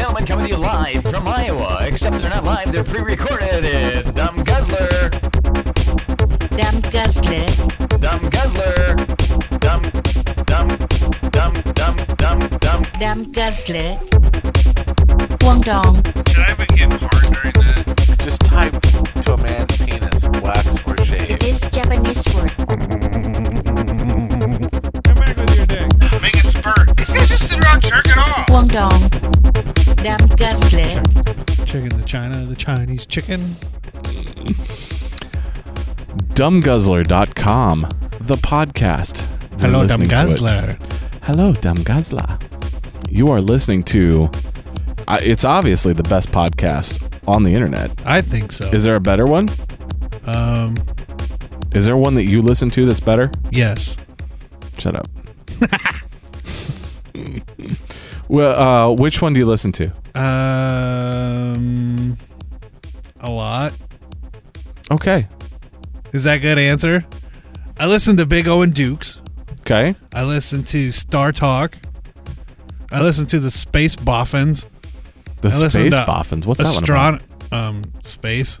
gentlemen, coming to you live from Iowa. Except they're not live, they're pre-recorded. It's Dumb Guzzler. Dumb Guzzler. Dumb Guzzler. Dumb, dumb, dumb, dumb, dumb, dumb. Dumb Guzzler. Wong Dong. Should I have been getting hard during that? Just type to a man's penis, wax or shave. It is Japanese word. Come back with your dick. Make it spurt. These guys just sit around jerking off. Wong Dong. Dumb Guzzler. Chicken the China, the Chinese chicken. Dumbguzzler.com, the podcast. You're Hello, dumb listening to it. guzzler. Hello, Dumb Guzzler. You are listening to. Uh, it's obviously the best podcast on the internet. I think so. Is there a better one? um, Is there one that you listen to that's better? yes. Shut up. well, uh, which one do you listen to? Um, a lot. Okay. Is that a good answer? I listen to Big O and Dukes. Okay. I listen to Star Talk. I listen to the Space Boffins. The Space Boffins. What's that one about? Astron- um, space.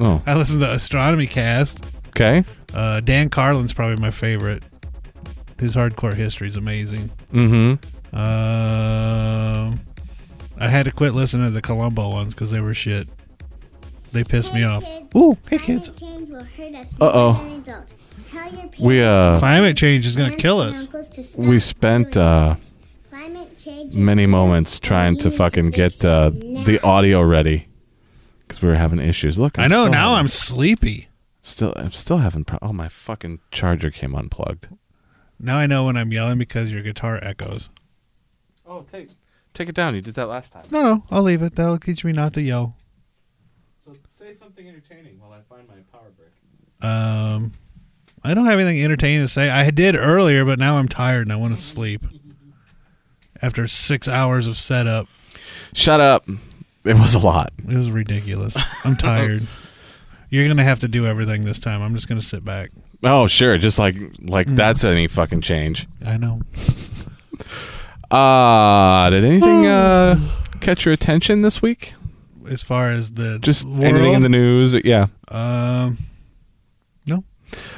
Oh, I listen to Astronomy Cast. okay. Uh, Dan Carlin's probably my favorite. His hardcore history is amazing. Mm-hmm. Um, I had to quit listening to the Columbo ones because they were shit. They pissed me off. Ooh, hey kids. Uh-oh. We, uh, Climate change is gonna kill us. We spent uh, many moments trying to fucking get uh, the audio ready because we were having issues. Look, I know now having- I'm sleepy. still I'm still having. Pro- oh, my fucking charger came unplugged. Now I know when I'm yelling because your guitar echoes. Oh, take take it down. You did that last time. No, no, I'll leave it. That'll teach me not to yell. So say something entertaining while I find my power brick. Um, I don't have anything entertaining to say. I did earlier, but now I'm tired and I want to sleep. After six hours of setup, Shut up. It was a lot. it was ridiculous. I'm tired. You're gonna have to do everything this time. I'm just gonna sit back. Oh, sure. Just like like Mm. that's any fucking change. I know. Uh did anything uh catch your attention this week? As far as the Just world, anything in the news? Yeah. um, no,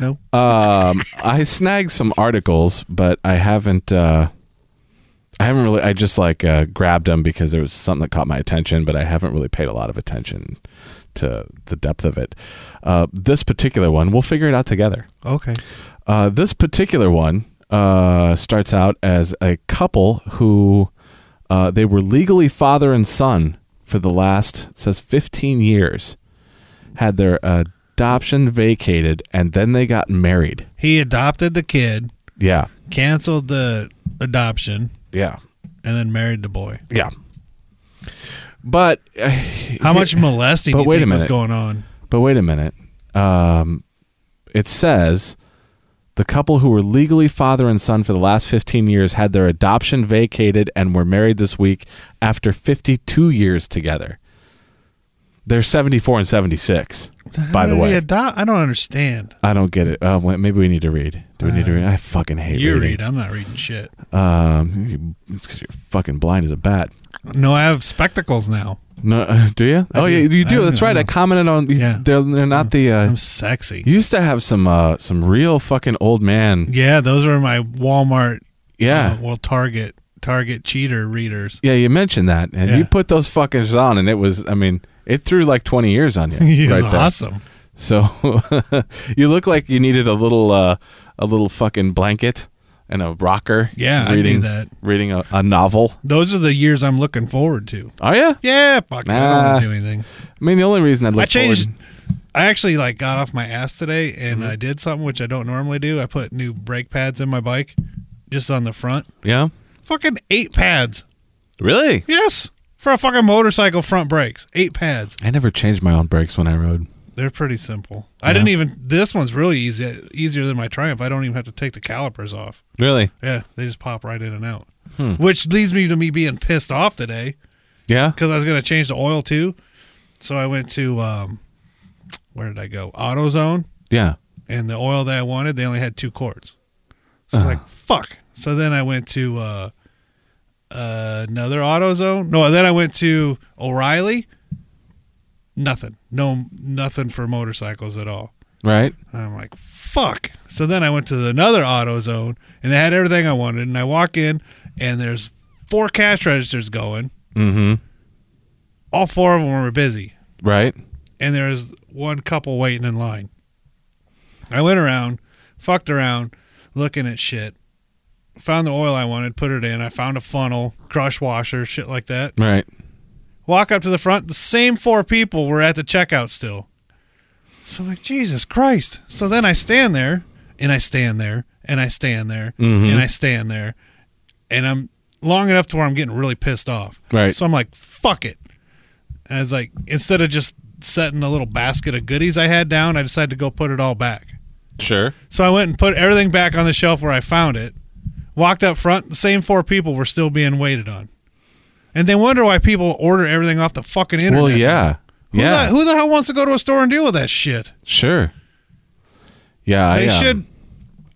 no. Um I snagged some articles, but I haven't uh I haven't really I just like uh grabbed them because there was something that caught my attention, but I haven't really paid a lot of attention to the depth of it. Uh this particular one, we'll figure it out together. Okay. Uh, this particular one uh, starts out as a couple who uh, they were legally father and son for the last it says 15 years, had their adoption vacated, and then they got married. He adopted the kid, Yeah, canceled the adoption, yeah, and then married the boy. yeah. But uh, How much molesting But wait a think was minute. going on? But wait a minute. Um, it says the couple who were legally father and son for the last 15 years had their adoption vacated and were married this week after 52 years together. They're 74 and 76. By the did way. adopt? I don't understand. I don't get it. Wait, maybe we need to read. Do we need to read? I fucking hate You reading. read. I'm not reading shit. Um, it's because you're fucking blind as a bat. No, I have spectacles now. No, uh, do you? I oh, do. yeah, you do. I- That's right. I commented on. Yeah. They're, they're not the. Uh, I'm sexy. you used to have some uh, some real fucking old man. Yeah, those are my Walmart. Yeah. uh, well, Target, Target cheater readers. Yeah, you mentioned that, and Yeah. you put those fuckers on, and it was, I mean, it threw like twenty years on you. Was right there. awesome. So you look like you needed a little, uh, a little fucking blanket and a rocker. Yeah, I reading knew that. reading a, a novel. Those are the years I'm looking forward to. Oh yeah, Yeah, fuck. it, I don't want to do anything. I mean the only reason I'd look I changed. forward. I actually like got off my ass today, and Mm-hmm. I did something which I don't normally do. I put new brake pads in my bike, just on the front. Yeah, Fucking eight pads. really. Yes, for a fucking motorcycle front brakes, eight pads. I never changed my own brakes when I rode. They're pretty simple. I didn't even. This one's really easy, easier than my Triumph. I don't even have to take the calipers off. Really? Yeah, they just pop right in and out. Hmm. Which leads me to me being pissed off today Yeah. because I was going to change the oil too. So I went to um, where did I go? AutoZone, Yeah. and the oil that I wanted, they only had two quarts. So was like, fuck. So then I went to uh, uh, another AutoZone. No, then I went to O'Reilly. Nothing. No, nothing for motorcycles at all. Right. I'm like, fuck. So then I went to another AutoZone, and they had everything I wanted. And I walk in, and there's four cash registers going. Mm-hmm. All four of them were busy. Right. and there was one couple waiting in line. I went around, fucked around, looking at shit. Found the oil I wanted, put it in. I found a funnel, crush washer, shit like that. Right. Walk up to the front. The same four people were at the checkout still. So I'm like, Jesus Christ. So then I stand there, and I stand there, and I stand there, Mhm. and I stand there, and I'm long enough to where I'm getting really pissed off. Right. So I'm like, fuck it. And I was like, instead of just setting a little basket of goodies I had down, I decided to go put it all back. Sure. So I went and put everything back on the shelf where I found it. Walked up front, the same four people were still being waited on. And they wonder why people order everything off the fucking internet. Well, yeah. Who yeah. The, who the hell wants to go to a store and deal with that shit? Sure. Yeah. They I, um, should.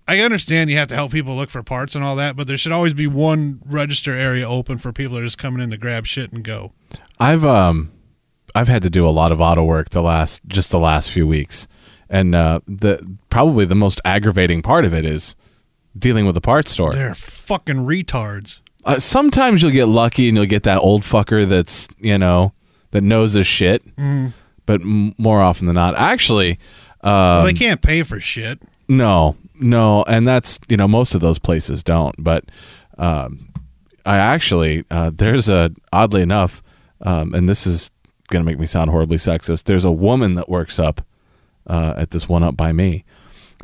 I understand you have to help people look for parts and all that, but there should always be one register area open for people that are just coming in to grab shit and go. I've um I've had to do a lot of auto work the last just the last few weeks. And uh the probably the most aggravating part of it is dealing with the parts store. They're fucking retards. Uh, sometimes you'll get lucky and you'll get that old fucker that's, you know, that knows his shit. Mm-hmm. But m- more often than not, actually um, Well, they can't pay for shit. No, no, and that's you know most of those places don't. But um, I actually uh, there's a oddly enough, um, and this is gonna make me sound horribly sexist. There's a woman that works up uh, at this one up by me,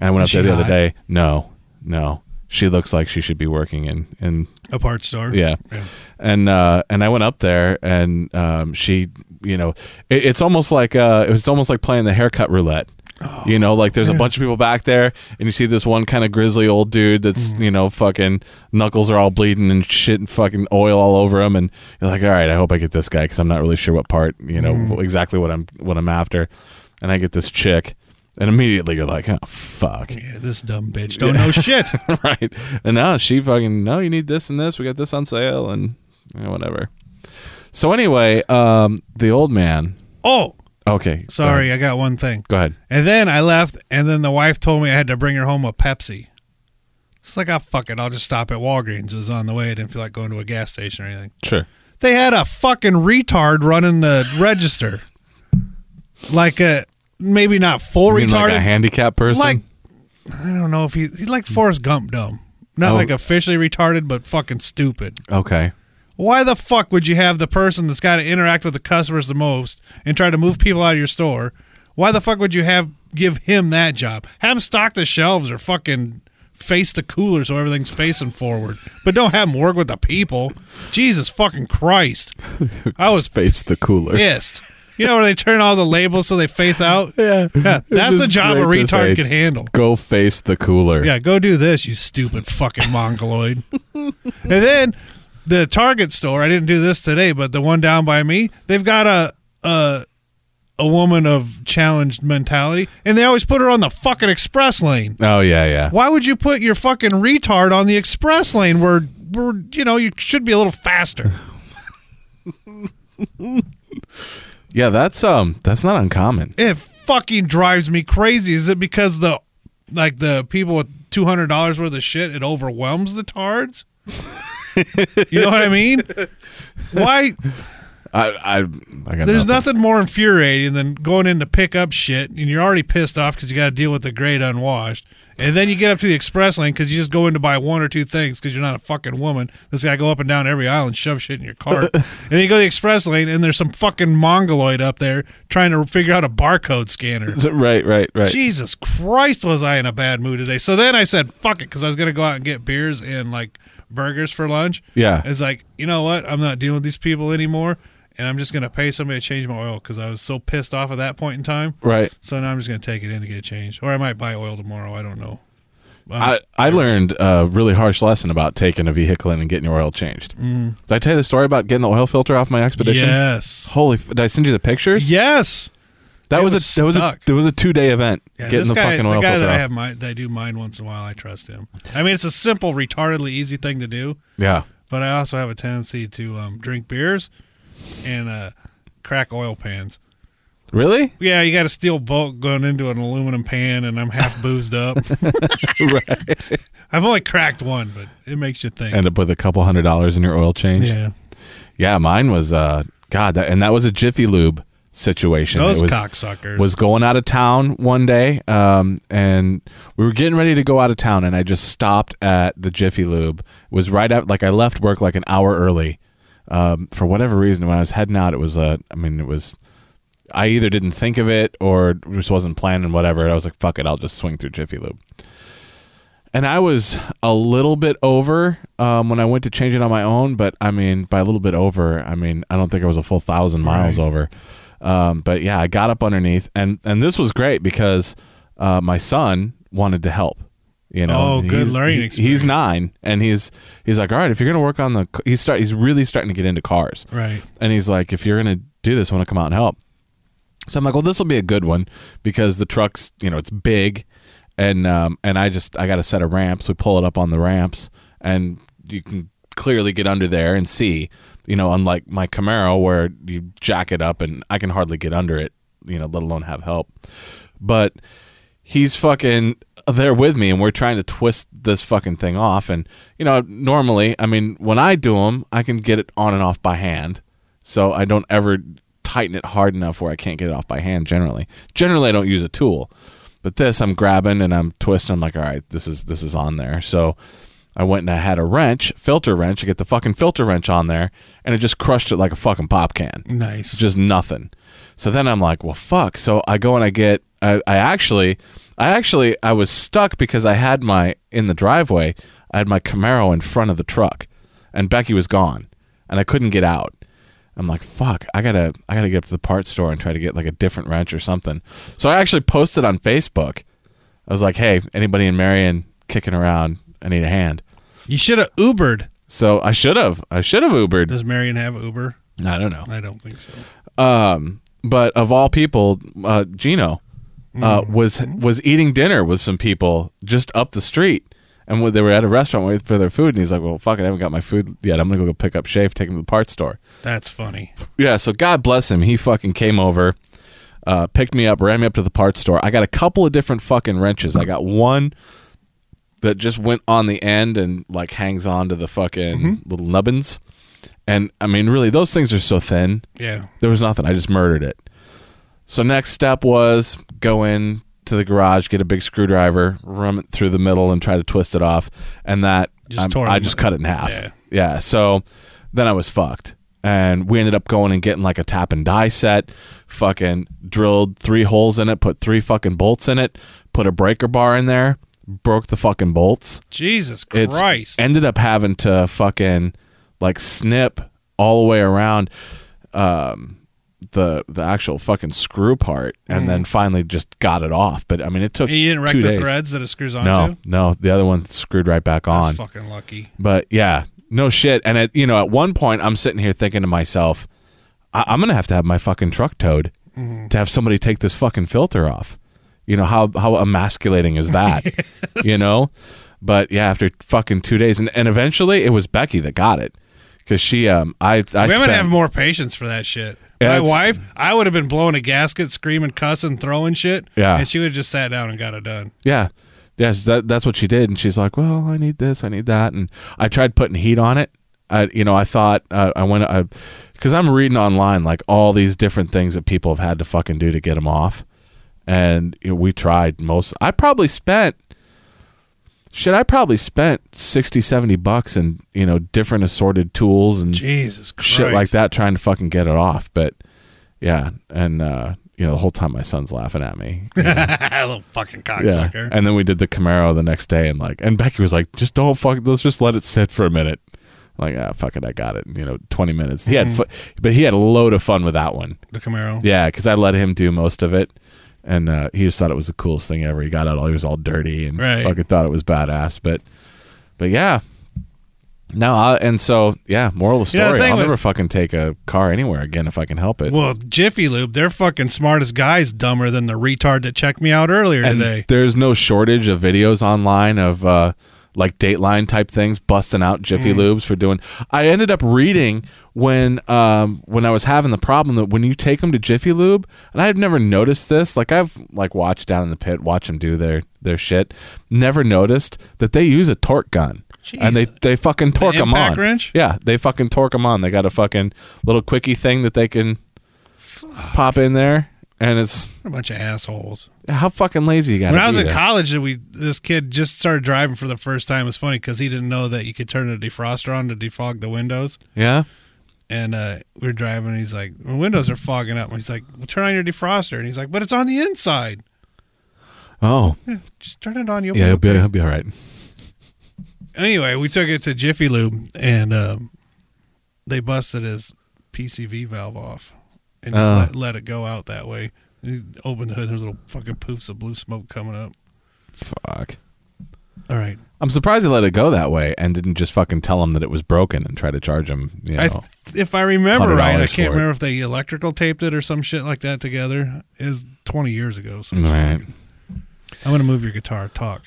and I went Is up there the other day. No, no, she looks like she should be working in in A part store. yeah. Yeah. And uh, and I went up there, and um, she, you know, it, it's almost like uh, it was almost like playing the haircut roulette. you know, like there's a bunch of people back there, and you see this one kind of grizzly old dude that's you know fucking knuckles are all bleeding and shit, and fucking oil all over him, and you're like, all right, I hope I get this guy because I'm not really sure what part, you know, exactly what I'm what I'm after, and I get this chick. And immediately you're like, oh fuck, Yeah, this dumb bitch don't know shit. right? And now she fucking no, you need this and this. We got this on sale and you know, whatever. So anyway, um, the old man. Oh, Okay, sorry, I got one thing. Go ahead. And then I left, and then the wife told me I had to bring her home a Pepsi. It's like, oh, fuck it. I'll just stop at Walgreens. It was on the way. I didn't feel like going to a gas station or anything. Sure. They had a fucking retard running the register. Like a, maybe not full You mean retarded. like a handicapped person. Like, I don't know if he, he's like Forrest Gump dumb. Not Oh. like officially retarded, but fucking stupid. okay. Why the fuck would you have the person that's got to interact with the customers the most and try to move people out of your store? Why the fuck would you have give him that job? Have him stock the shelves or fucking face the cooler so everything's facing forward. But don't have him work with the people. Jesus fucking Christ. I was Just face the cooler. pissed. You know where they turn all the labels so they face out? Yeah. Yeah, that's a job a retard can handle. Go face the cooler. Yeah, go do this, you stupid fucking mongoloid. and then the Target store, I didn't do this today, but the one down by me, they've got a a a woman of challenged mentality, and they always put her on the fucking express lane. Oh yeah, yeah. Why would you put your fucking retard on the express lane where where you know you should be a little faster? Yeah, that's um that's not uncommon. It fucking drives me crazy. Is it because the like the people with two hundred dollars worth of shit it overwhelms the tards? you know what I mean? Why? I I, I got There's nothing. nothing more infuriating than going in to pick up shit and you're already pissed off because you got to deal with the grade unwashed. And then you get up to the express lane because you just go in to buy one or two things because you're not a fucking woman. This guy go up and down every aisle and shove shit in your cart. and then you go to the express lane and there's some fucking mongoloid up there trying to figure out a barcode scanner. Right, right, right. Jesus Christ, was I in a bad mood today? So then I said, fuck it, because I was going to go out and get beers and like burgers for lunch. Yeah. It's like, you know what? I'm not dealing with these people anymore. And I'm just going to pay somebody to change my oil because I was so pissed off at that point in time. Right. So now I'm just going to take it in to get it changed. Or I might buy oil tomorrow. I don't know. I, I learned a really harsh lesson about taking a vehicle in and getting your oil changed. Mm. Did I tell you the story about getting the oil filter off my expedition? Yes. Holy! F- did I send you the pictures? Yes. that it was, was a that was a that was a two day event Yeah, getting this the guy, fucking the oil guy filter that I off. have mine, that I do mine once in a while. I trust him. I mean, it's a simple, retardedly easy thing to do. yeah, but I also have a tendency to um, drink beers and uh, crack oil pans. Really? Yeah, you got a steel bolt going into an aluminum pan, and I'm half boozed up. right. I've only cracked one, but it makes you think. End up with a couple hundred dollars in your oil change. yeah, Yeah, mine was uh God, that, and that was a Jiffy Lube situation. those it was, cocksuckers. was going out of town one day, um, and we were getting ready to go out of town, and I just stopped at the Jiffy Lube. It was right at like I left work like an hour early. Um, for whatever reason, when I was heading out, it was uh, I mean, it was I either didn't think of it or just wasn't planning whatever. I was like, fuck it, I'll just swing through Jiffy Lube. And I was a little bit over um, when I went to change it on my own, but I mean, by a little bit over, I mean, I don't think I was a full thousand miles Right. over. Um, but yeah, I got up underneath, and and this was great because uh, my son wanted to help. You know, Oh, good learning he- experience. He's nine, and he's he's like, all right, if you're gonna work on the, he's start, he's really starting to get into cars, right. and he's like, if you're gonna do this, I want to come out and help. So I'm like, well, this will be a good one because the truck's, you know, it's big, and um, and I just I got a set of ramps. We pull it up on the ramps, and you can clearly get under there and see. You know, unlike my Camaro where you jack it up and I can hardly get under it. You know, let alone have help. But he's fucking there with me and we're trying to twist this fucking thing off. And you know normally i mean when i do them i can get it on and off by hand. So i don't ever tighten it hard enough where i can't get it off by hand generally. Generally i don't use a tool. But this i'm grabbing and i'm twisting. I'm like all right this is this is on there. So i went and i had a wrench filter wrench. I get the fucking filter wrench on there and it just crushed it like a fucking pop can. Nice. just nothing. So then I'm like, well, fuck. So I go and I get, I, I actually, I actually, I was stuck because I had my, in the driveway, I had my Camaro in front of the truck and Becky was gone and I couldn't get out. I'm like, fuck, I gotta, I gotta get up to the parts store and try to get like a different wrench or something. So I actually posted on Facebook. I was like, hey, anybody in Marion kicking around? I need a hand. you should have Ubered. So I should have, I should have Ubered. Does Marion have Uber? I don't know. I don't think so. Um, but of all people, uh, Gino uh, Mm-hmm. was was eating dinner with some people just up the street, and when they were at a restaurant waiting for their food, and he's like, "Well, fuck it, I haven't got my food yet. I'm gonna go pick up Shave, take him to the parts store." That's funny. Yeah, so God bless him. He fucking came over, uh, picked me up, ran me up to the parts store. I got a couple of different fucking wrenches. I got one that just went on the end and like hangs on to the fucking little nubbins. And I mean, really, those things are so thin. Yeah. There was nothing. I just murdered it. So next step was go in to the garage, get a big screwdriver, run it through the middle, and try to twist it off. And that Just I just cut it in half. Yeah. yeah. So then I was fucked, and we ended up going and getting like a tap and die set. Fucking drilled three holes in it, put three fucking bolts in it, put a breaker bar in there, broke the fucking bolts Jesus it's Christ. ended up having to fucking like snip all the way around um the the actual fucking screw part and then finally just got it off. But i mean it took you didn't wreck the days. threads that it screws onto? no no the other one screwed right back on. That's fucking lucky. but yeah no shit. And at you know at one point i'm sitting here thinking to myself I- i'm gonna have to have my fucking truck towed Mm-hmm. to have somebody take this fucking filter off. You know how how emasculating is that? You know? But yeah after fucking two days and, and eventually it was becky that got it because she um i i Women spent, have more patience for that shit. My wife, I would have been blowing a gasket, screaming, cussing, throwing shit. Yeah. And she would have just sat down and got it done. yeah yes that, that's what she did and she's like well i need this i need that and i tried putting heat on it I, you know, I thought uh, I went because I'm reading online like all these different things that people have had to fucking do to get them off, and you know, we tried most. I probably spent shit. I probably spent 60, 70 bucks in you know different assorted tools and Jesus Christ. shit like that trying to fucking get it off. But yeah, and uh, you know the whole time my son's laughing at me. you know. Little fucking cocksucker. And then we did the Camaro the next day, and like, and Becky was like, "Just don't fuck. Let's just let it sit for a minute." Like, ah, fuck it, I got it. You know, twenty minutes. He had, Mm-hmm. fu- but he had a load of fun with that one. the Camaro. Yeah, because I let him do most of it, and uh, he just thought it was the coolest thing ever. He got out all he was all dirty and Right. fucking thought it was badass. But, but yeah. No, I, and so yeah. Moral of the You know, the story: I'll with- never fucking take a car anywhere again if I can help it. Well, Jiffy Lube, they're fucking smartest guys, dumber than the retard that checked me out earlier and today. there's no shortage of videos online of uh, like Dateline type things, busting out Jiffy Lubes for doing. I ended up reading when um when I was having the problem that when you take them to Jiffy Lube, and I've never noticed this. Like I've like watched down in the pit, watch them do their their shit. Never noticed that they use a torque gun. And they, they fucking torque them on. wrench? Yeah, they fucking torque them on. They got a fucking little quickie thing that they can pop in there, and it's a bunch of assholes. how fucking lazy you got. When I was in college, we this kid just started driving for the first time. It was funny because he didn't know that you could turn the defroster on to defog the windows. yeah, And uh, we were driving, and he's like, "My windows are fogging up." And he's like, well, "Turn on your defroster." And he's like, "But it's on the inside. oh Just turn it on. You'll yeah, he'll be be okay." he'll be all right. Anyway, we took it to Jiffy Lube, and um, they busted his PCV valve off and just Oh. let, let it go out that way. He opened the hood. There's little fucking poofs of blue smoke coming up. Fuck. All right. I'm surprised they let it go that way and didn't just fucking tell him that it was broken and try to charge him. You know, I th- if I remember right, I can't for it. remember if they electrical taped it or some shit like that together. Is 20 years ago. So right. I'm gonna move your guitar. Talk.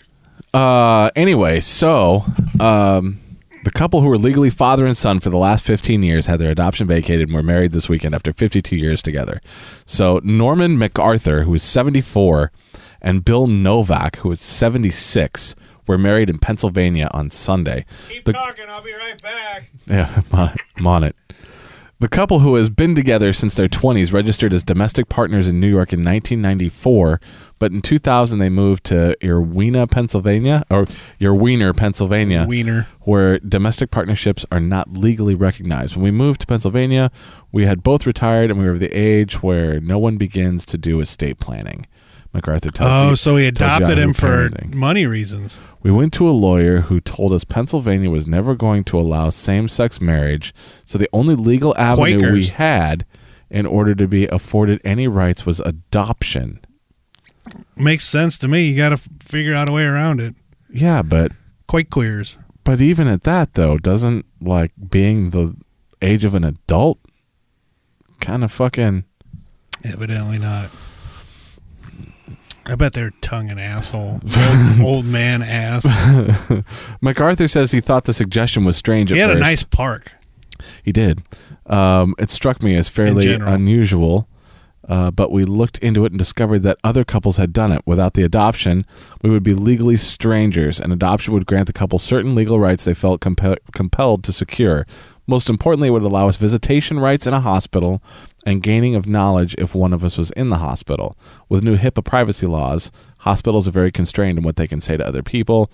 Uh, anyway, so um, the couple who were legally father and son for the last 15 years had their adoption vacated and were married this weekend after 52 years together. So Norman MacArthur, who is 74, and Bill Novak, who is 76, were married in Pennsylvania on Sunday. Keep The- talking. I'll be right back. Yeah, I'm on it. I'm on it. The couple who has been together since their 20s registered as domestic partners in New York in 1994, but in 2000 they moved to Erwinna, Pennsylvania, or Irwiner, Pennsylvania, Wiener. where domestic partnerships are not legally recognized. When we moved to Pennsylvania, we had both retired and we were of the age where no one begins to do estate planning. MacArthur tells Oh, you. so he adopted him for parenting. money reasons. We went to a lawyer who told us Pennsylvania was never going to allow same sex marriage, so the only legal avenue we had in order to be afforded any rights was adoption. Makes sense to me. You got to f- figure out a way around it. Yeah, but quite queers. but even at that though, doesn't like being the age of an adult kind of fucking Evidently not. I bet they're tongue and asshole. Old, old man ass. MacArthur says he thought the suggestion was strange at He had a nice park. He did. Um, it struck me as fairly unusual, uh, but we looked into it and discovered that other couples had done it. Without the adoption, we would be legally strangers, and adoption would grant the couple certain legal rights they felt compe- compelled to secure. Most importantly, it would allow us visitation rights in a hospital and gaining of knowledge if one of us was in the hospital. With new HIPAA privacy laws, hospitals are very constrained in what they can say to other people.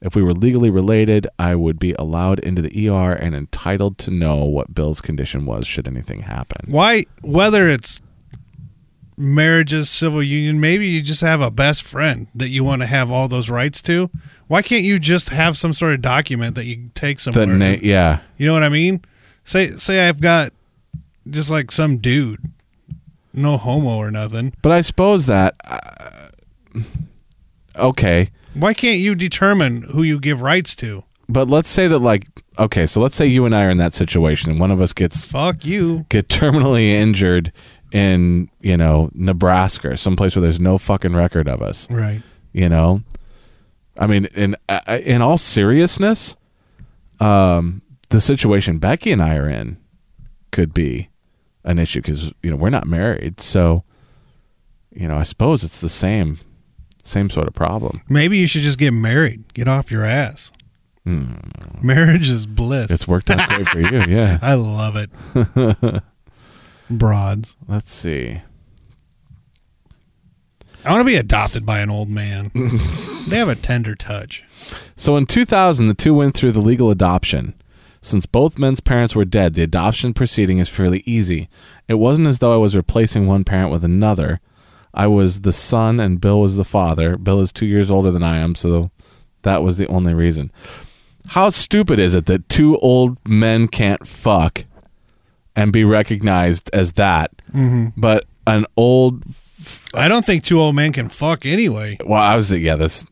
If we were legally related, I would be allowed into the ER and entitled to know what Bill's condition was should anything happen. Why, whether it's marriages, civil union, maybe you just have a best friend that you want to have all those rights to. Why can't you just have some sort of document that you take somewhere? The na- yeah, You know what I mean? Say say I've got just like some dude, no homo or nothing. but I suppose that uh, okay. Why can't you determine who you give rights to? But let's say that like okay, so let's say you and I are in that situation and one of us gets Fuck you. get terminally injured in, you know, Nebraska someplace where there's no fucking record of us. Right. you know i mean in uh, in all seriousness um the situation becky and i are in could be an issue because you know we're not married so you know i suppose it's the same same sort of problem Maybe you should just get married. Get off your ass. Marriage is bliss. It's worked out great for you yeah I love it. Broads. let's see I want to be adopted by an old man. they have a tender touch. So in 2000, the two went through the legal adoption. Since both men's parents were dead, the adoption proceeding is fairly easy. It wasn't as though I was replacing one parent with another. I was the son and Bill was the father. Bill is two years older than I am, so that was the only reason. How stupid is it that two old men can't fuck and be recognized as that, mm-hmm. but an old I don't think two old men can fuck anyway, well, I was yeah, this.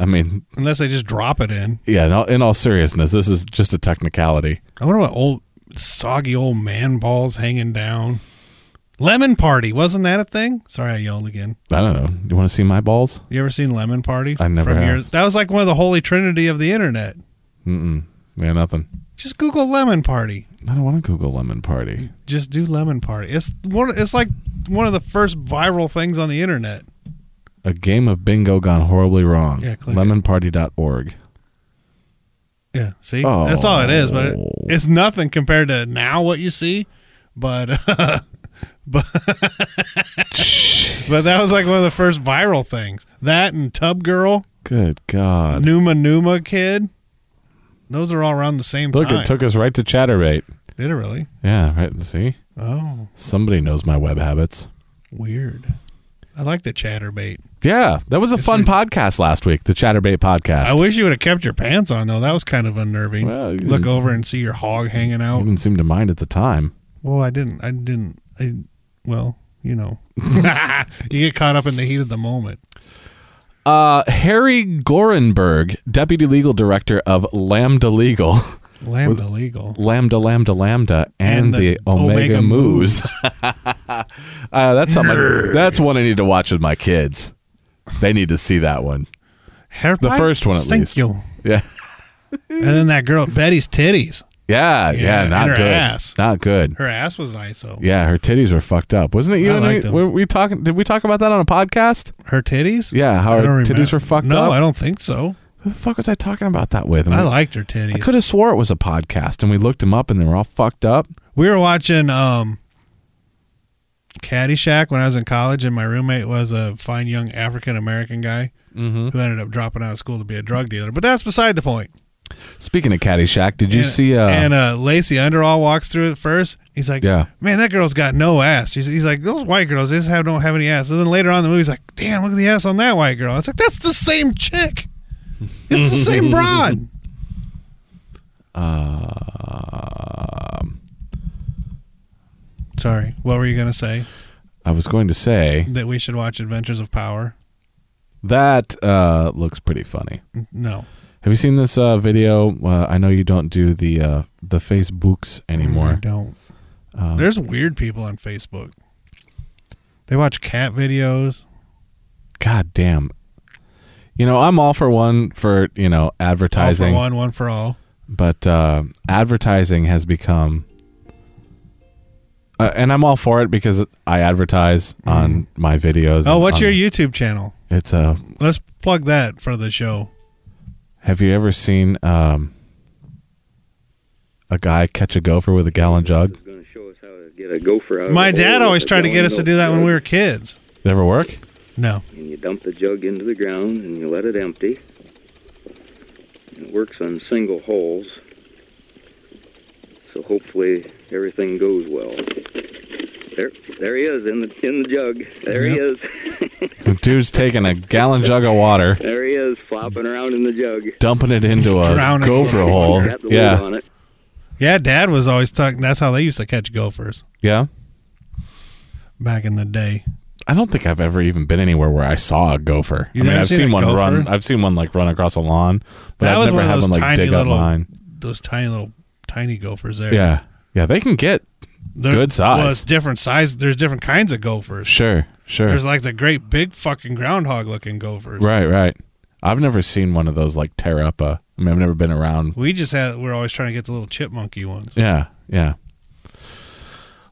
I mean, unless they just drop it in. yeah. In all, in all seriousness, this is just a technicality. I wonder what old soggy old man balls hanging down. Lemon Party wasn't that a thing? Sorry, I yelled again. I don't know. You want to see my balls? You ever seen Lemon Party? I never From have. that was like one of the holy trinity of the internet. Mm-mm. Yeah, nothing. Just Google Lemon Party. I don't want to Google lemon party. Just do Lemon Party. It's one. It's like one of the first viral things on the internet. A game of bingo gone horribly wrong. Yeah, click. Lemonparty.org. Yeah, see, that's all it is. But it, Oh. it's nothing compared to now what you see. But but but that was like one of the first viral things. That and Tub Girl, Good God. Numa Numa Kid. Those are all around the same Look, time. it took us right to Chaturbate. Did it really? Yeah, right. See? Oh, Somebody knows my web habits. weird. I like the chaturbate. Yeah, that was a fun podcast last week, the Chaturbate podcast. I wish you would have kept your pants on though. That was kind of unnerving. Well, you- Look over and see your hog hanging out. didn't seem to mind at the time. Well, I didn't. I didn't. I, well, you know, you get caught up in the heat of the moment. Uh, Harry Gorenberg, Deputy Legal Director of Lambda Legal, Lambda legal. Lambda, Lambda, Lambda, and, And the, the Omega, Omega Moose. uh, that's something. I- that's one I need to watch with my kids. They need to see that one. Hair The first one, at Thank least. you. Yeah, And then that girl Betty's titties. Yeah, yeah. Not and her good. ass. Not good. Her ass was nice though. Yeah, her titties were fucked up, wasn't it? You I and liked me- them. were we talking? Did we talk about that on a podcast? Her titties. Yeah, how I her titties remember. were fucked no, up. I don't think so. Who the fuck was I talking about that with? I liked her titties. I could have swore it was a podcast, and we looked them up, and they were all fucked up. We were watching um Caddyshack when I was in college, and my roommate was a fine young African American guy Mm-hmm. who ended up dropping out of school to be a drug dealer. But that's beside the point. Speaking of Caddyshack, did you and, see? Uh, and uh, Lacey Underall walks through it first. He's like, Yeah. man, that girl's got no ass." He's, he's like, "Those white girls, they just have don't have any ass." And then later on in the movie, he's like, "Damn, look at the ass on that white girl." It's like that's the same chick. It's the same broad. um, Sorry, what were you gonna say? I was going to say That we should watch Adventures of Power? that uh, looks pretty funny. No, Have you seen this uh, video? Uh, I know you don't do the uh, the Facebooks I anymore. don't. Um, There's weird people on Facebook. They watch cat videos. God damn. You know, I'm all for one for you know All for advertising, one, one for all. but uh, advertising has become, uh, and I'm all for it because I advertise on my videos. Oh, what's on- your YouTube channel? It's a. Let's plug that for the show. Have you ever seen um, a guy catch a gopher with a gallon jug? going to show us how to get a gopher out. My a dad always tried to get us to do that when we were kids. Did it ever work? No. And you dump the jug into the ground and you let it empty. And it works on single holes. So hopefully everything goes well. There, there he is in the in the jug. There he is. The dude's taking a gallon jug of water, There he is, flopping around in the jug. dumping it into a Drowning. gopher hole. Got the lid Yeah. Yeah, Dad was always talking. That's how they used to catch gophers yeah. back in the day. I don't think I've ever even been anywhere where I saw a gopher. You've I mean, I've seen seen one gopher? run. I've seen one like run across a lawn, but That I've was never one had those one like tiny dig up little- mine. Those tiny little tiny gophers there. Yeah, yeah, they can get They're- good size. Well, it's different size. There's different kinds of gophers. sure, sure. There's like the great big fucking groundhog looking gophers. Right, right. I've never seen one of those like tear up a. I mean, I've never been around. We just had. We're always trying to get the little chipmunky ones. Yeah, yeah.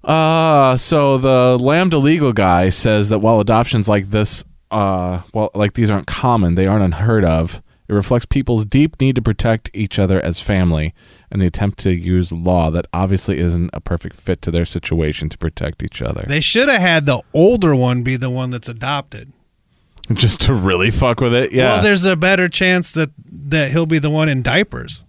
Uh so the Lambda legal guy says that while adoptions like this, uh, well, like these aren't common, they aren't unheard of. It reflects people's deep need to protect each other as family, and the attempt to use law that obviously isn't a perfect fit to their situation to protect each other. They should have had the older one be the one that's adopted. Just to really fuck with it, yeah. Well, there's a better chance that that he'll be the one in diapers.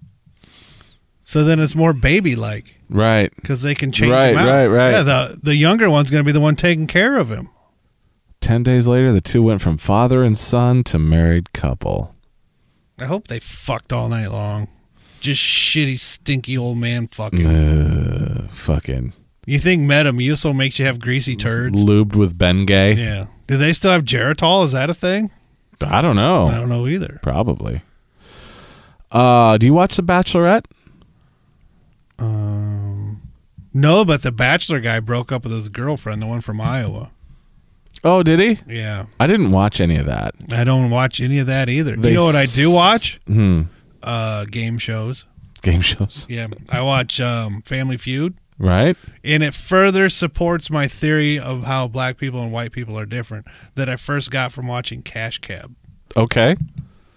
So then it's more baby like right. because they can change Right, him out. right, right. Yeah, the the younger one's going to be the one taking care of him. Ten days later, the two went from father and son to married couple. I hope they fucked all night long. Just shitty, stinky old man fucking. Uh, fucking You think Metamucil makes you have greasy turds? lubed with Bengay. Yeah. Do they still have Geritol? Is that a thing? I don't know. I don't know either. Probably. Uh, do you watch The Bachelorette? Um, No, but the Bachelor guy broke up with his girlfriend, the one from Iowa. Oh, did he? Yeah, I didn't watch any of that. I don't watch any of that either. They you know what I do s- watch? Hmm. Uh, game shows. Game shows, Yeah, I watch um, Family Feud, right? and it further supports my theory of how black people and white people are different that I first got from watching Cash Cab. Okay.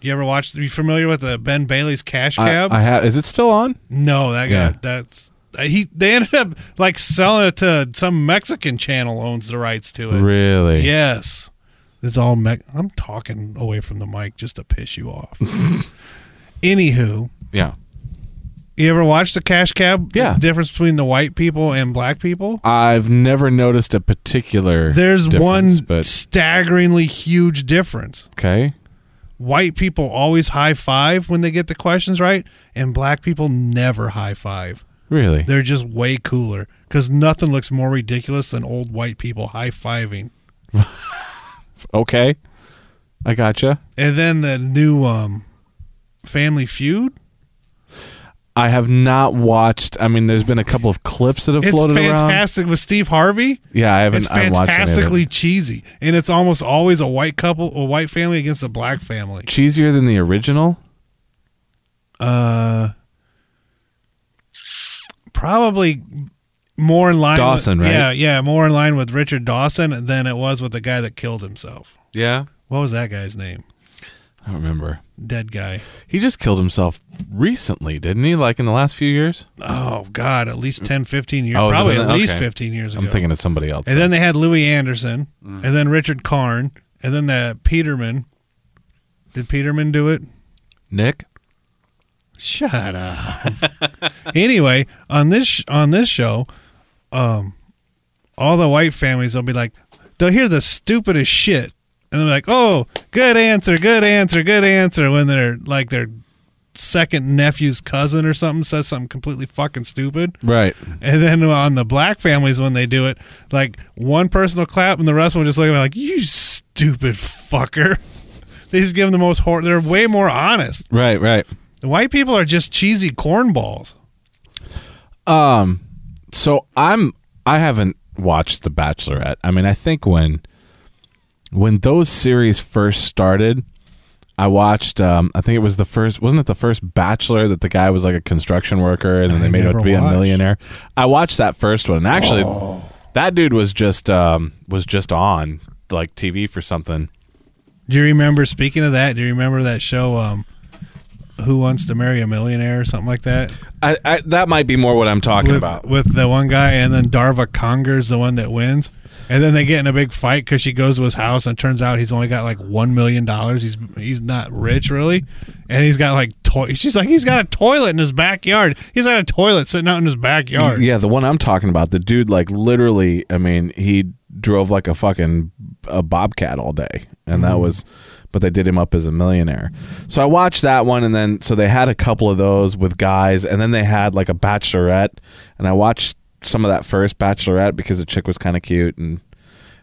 You ever watch? Are you familiar with the Ben Bailey's Cash Cab? I have. Is it still on? no, that guy. Yeah. That's Uh, he. They ended up like selling it to some Mexican channel owns the rights to it. Really? Yes. It's all me- I'm talking away from the mic just to piss you off. Anywho, Yeah. you ever watched the cash cab? Yeah. The difference between the white people and black people? I've never noticed a particular. There's one but staggeringly huge difference. okay. White people always high five when they get the questions right, and black people never high five. Really? They're just way cooler because nothing looks more ridiculous than old white people high fiving. Okay. I gotcha. And then the new um, Family Feud. I have not watched. I mean, there's been a couple of clips that have It's floated around. fantastic with Steve Harvey. Yeah, I haven't. It's I haven't watched any of it. fantastically cheesy, and it's almost always a white couple, a white family against a black family. cheesier than the original. Uh, probably more in line. Dawson, with, right? Yeah, yeah, more in line with Richard Dawson than it was with the guy that killed himself. Yeah. What was that guy's name? I don't remember. Dead guy. He just killed himself recently, didn't he? Like in the last few years. Oh God, at least 10, 15 years. Oh, probably at least okay. fifteen years ago. I'm thinking of somebody else. And then they had Louie Anderson, mm. and then Richard Karn, and then the Peterman. Did Peterman do it? Nick. Shut up. anyway, on this on this show, um, all the white families will be like, they'll hear the stupidest shit, and they're like, "Oh, good answer, good answer, good answer." When they're like their second nephew's cousin or something says something completely fucking stupid, Right. and then on the black families when they do it, like one person will clap and the rest will just look at me like, "You stupid fucker." They just give them the most hor- They're way more honest. Right. Right. The white people are just cheesy cornballs. Um. So I'm. I haven't watched The Bachelorette. I mean, I think when when those series first started, I watched. Um, I think it was the first. Wasn't it the first Bachelor that the guy was like a construction worker and then I they made him to be watched. a millionaire? I watched that first one. And actually, Oh. that dude was just um was just on like TV for something. Do you remember? Speaking of that, do you remember that show? Um, Who wants to marry a millionaire or something like that? I, I that might be more what I'm talking with, about. with the one guy, and then Darva Conger's the one that wins. And then they get in a big fight because she goes to his house, and it turns out he's only got like one million dollars. He's he's not rich really, and he's got like toy. She's like he's got a toilet in his backyard. He's got a toilet sitting out in his backyard. Yeah, the one I'm talking about, the dude like literally, I mean, he drove like a fucking a bobcat all day, and that mm-hmm. was but they did him up as a millionaire. So I watched that one and then so they had a couple of those with guys and then they had like a bachelorette and I watched some of that first bachelorette because the chick was kind of cute and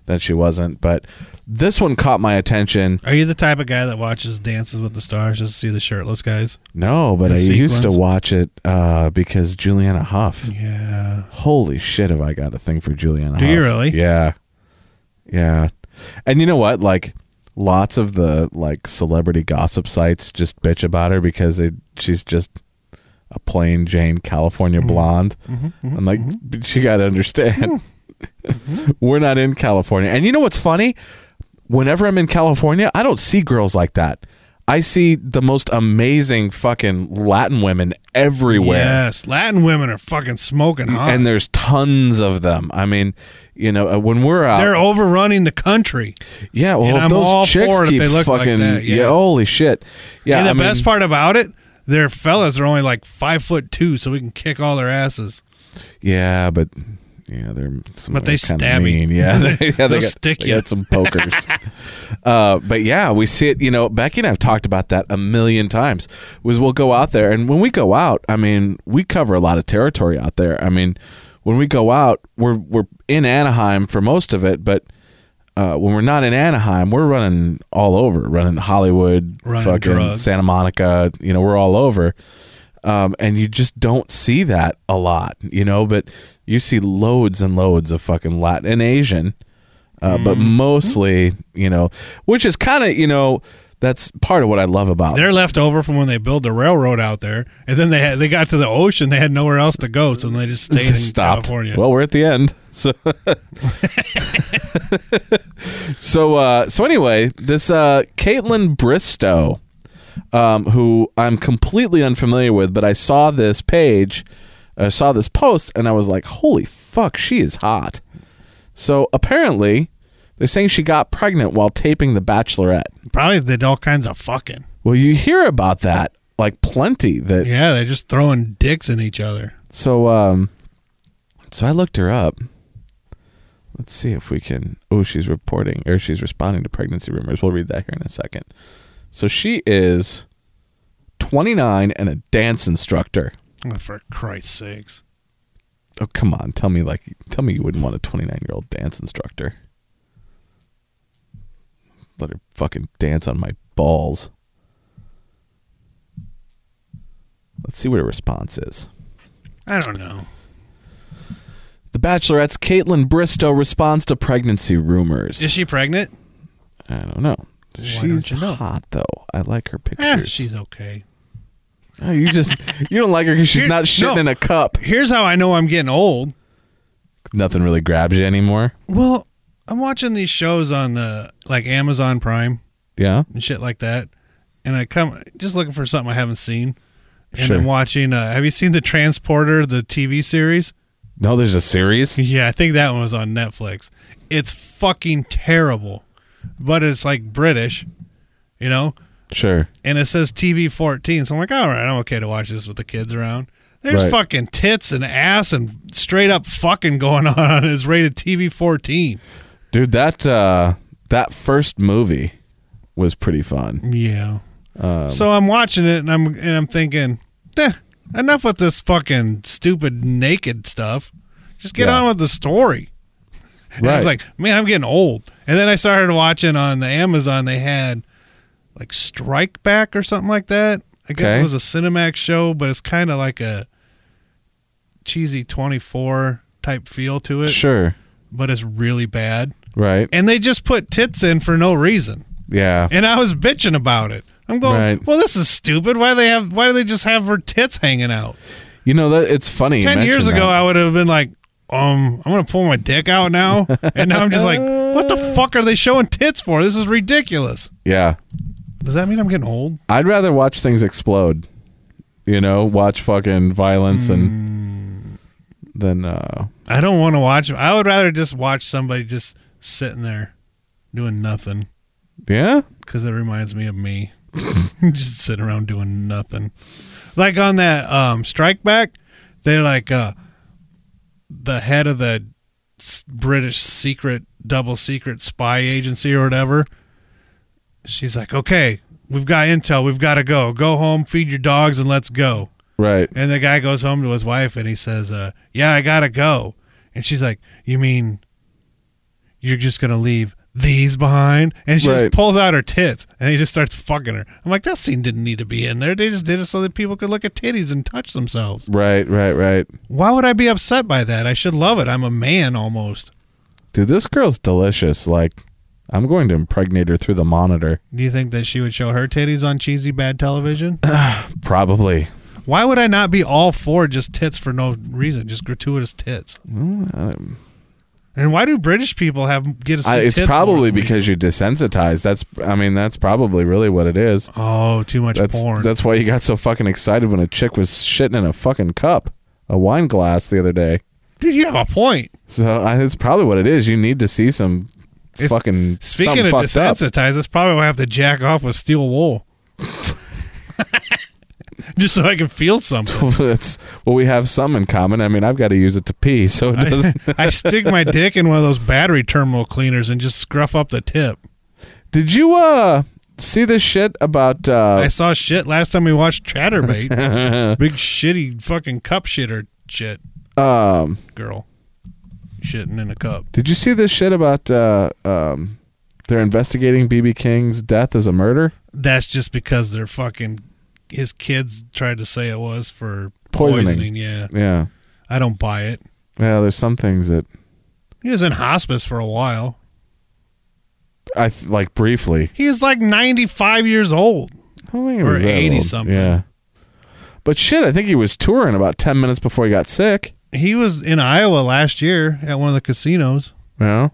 then she wasn't, but this one caught my attention. Are you the type of guy that watches Dances with the Stars just to see the shirtless guys? No, but I used to watch it uh, because Julianne Hough. Yeah. Holy shit, have I got a thing for Julianne Do Hough. you really? Yeah. Yeah. And you know what? Like lots of the like celebrity gossip sites just bitch about her because they she's just a plain Jane California mm-hmm. blonde. Mm-hmm. Mm-hmm. I'm like, but you got to understand. We're not in California. And you know what's funny? Whenever I'm in California, I don't see girls like that. I see the most amazing fucking Latin women everywhere Yes. Latin women are fucking smoking hot. and there's tons of them. I mean, you know, uh, when we're out, They're overrunning the country. yeah. Well, and if I'm those all chicks for it if keep they look like fucking, that, yeah. holy shit, yeah. and the I mean, best part about it, their fellas are only like five foot two, so we can kick all their asses. yeah, but yeah, they're some But they stab you. mean. Yeah, they, yeah, they They'll got, stick they you. got some pokers. uh, but yeah, we see it. You know, Becky and I've talked about that a million times. Was we'll go out there, and when we go out, I mean, we cover a lot of territory out there. I mean, when we go out, we're we're in Anaheim for most of it, but. Uh, when we're not in Anaheim, we're running all over, running Hollywood, Running fucking drugs. Santa Monica. You know, we're all over, um, and you just don't see that a lot. You know, but you see loads and loads of fucking Latin and Asian, uh, but Mm-hmm. mostly, you know, which is kind of, you know, that's part of what I love about. They're left over from when they built the railroad out there, and then they had, they got to the ocean. They had nowhere else to go, so they just stayed in stopped. California. Well, we're at the end. So, so, uh, so anyway, this uh, Kaitlyn Bristowe, um, who I'm completely unfamiliar with, but I saw this page, I saw this post, and I was like, "Holy fuck, she is hot." So apparently, they're saying she got pregnant while taping The Bachelorette. Probably did all kinds of fucking. Well, you hear about that like plenty. That Yeah, they're just throwing dicks in each other. So um so I looked her up. Let's see if we can Oh, she's reporting or she's responding to pregnancy rumors. We'll read that here in a second. So she is 29 and a dance instructor. Oh, for Christ's sakes. Oh, come on. Tell me like tell me you wouldn't want a 29-year-old dance instructor. Let her fucking dance on my balls. Let's see what her response is. I don't know. The Bachelorette's Kaitlyn Bristowe responds to pregnancy rumors. Is she pregnant? I don't know. don't she's you know? hot though. I like her Eh, pictures. she's okay. Oh, you just you don't like her because she's Here- not shitting no. in a cup. Here's how I know I'm getting old. Nothing really grabs you anymore. Well, I'm watching these shows on the like Amazon Prime Yeah, and shit like that, and I come just looking for something I haven't seen, and Sure. I'm watching. Uh, have you seen the Transporter, the TV series? no, there's a series. Yeah, I think that one was on Netflix. It's fucking terrible, but it's like British, you know, Sure. and it says TV 14. So I'm like, all right, I'm okay to watch this with the kids around. There's Right. fucking tits and ass and straight up fucking going on. on It's rated TV 14. Dude, that uh that first movie was pretty fun. Yeah. Um, So I'm watching it and I'm and I'm thinking, eh, enough with this fucking stupid naked stuff. Just get Yeah. on with the story. And I Right. was like, man, I'm getting old. And then I started watching on the Amazon. They had like Strike Back or something like that. I guess Okay. it was a Cinemax show, but it's kind of like a cheesy 24 type feel to it. sure. But it's really bad. Right. And they just put tits in for no reason. Yeah. And I was bitching about it. I'm going, Right. well, this is stupid. Why do they have? Why do they just have her tits hanging out? You know that it's funny. Ten years ago, that. I would have been like, um, I'm gonna pull my dick out now, and now I'm just like, what the fuck are they showing tits for? This is ridiculous. yeah. Does that mean I'm getting old? I'd rather watch things explode. You know, watch fucking violence Hmm. and than uh I don't want to watch. I would rather just watch somebody just sitting there doing nothing yeah. because it reminds me of me, just sitting around doing nothing. Like on that um, Strike Back, they're like uh, the head of the British secret, double secret spy agency or whatever. She's like, okay, we've got intel. We've got to go. Go home, feed your dogs, and let's go. Right. And the guy goes home to his wife and he says, uh, Yeah, I gotta go. And she's like, You mean you're just gonna leave these behind? And she Right. just pulls out her tits and he just starts fucking her. I'm like, that scene didn't need to be in there. They just did it so that people could look at titties and touch themselves. Right, right, right. Why would I be upset by that? I should love it. I'm a man almost. Dude, this girl's delicious. Like, I'm going to impregnate her through the monitor. Do you think that she would show her titties on cheesy bad television? Probably. Why would I not be all for just tits for no reason, just gratuitous tits? Um, And why do British people have get to see it's probably because you're desensitized. That's, I mean, that's probably really what it is. Oh, too much That's porn. that's why you got so fucking excited when a chick was shitting in a fucking cup, a wine glass the other day. Dude, you have a point. So I, it's probably what it is. You need to see some fucking Speaking of fucked up. desensitized, that's probably why I have to jack off with steel wool. Just so I can feel something. it's well, we have some in common. I mean, I've got to use it to pee, so it I, doesn't. I stick my dick in one of those battery terminal cleaners and just scruff up the tip. Did you uh see this shit about I uh saw shit last time we watched Chaturbate. Big shitty fucking cup shitter shit um girl. Shitting in a cup. did you see this shit about uh um they're investigating BB King's death as a murder? That's just because they're fucking his kids tried to say it was for Poisoning. poisoning. Yeah. Yeah. I don't buy it. Yeah, there's some things that He was in hospice for a while. I th- like briefly. He was like 95 years old. I don't think Or was 80 old. something. Yeah. But shit, I think he was touring about 10 minutes before he got sick. He was in Iowa last year at one of the casinos. Yeah.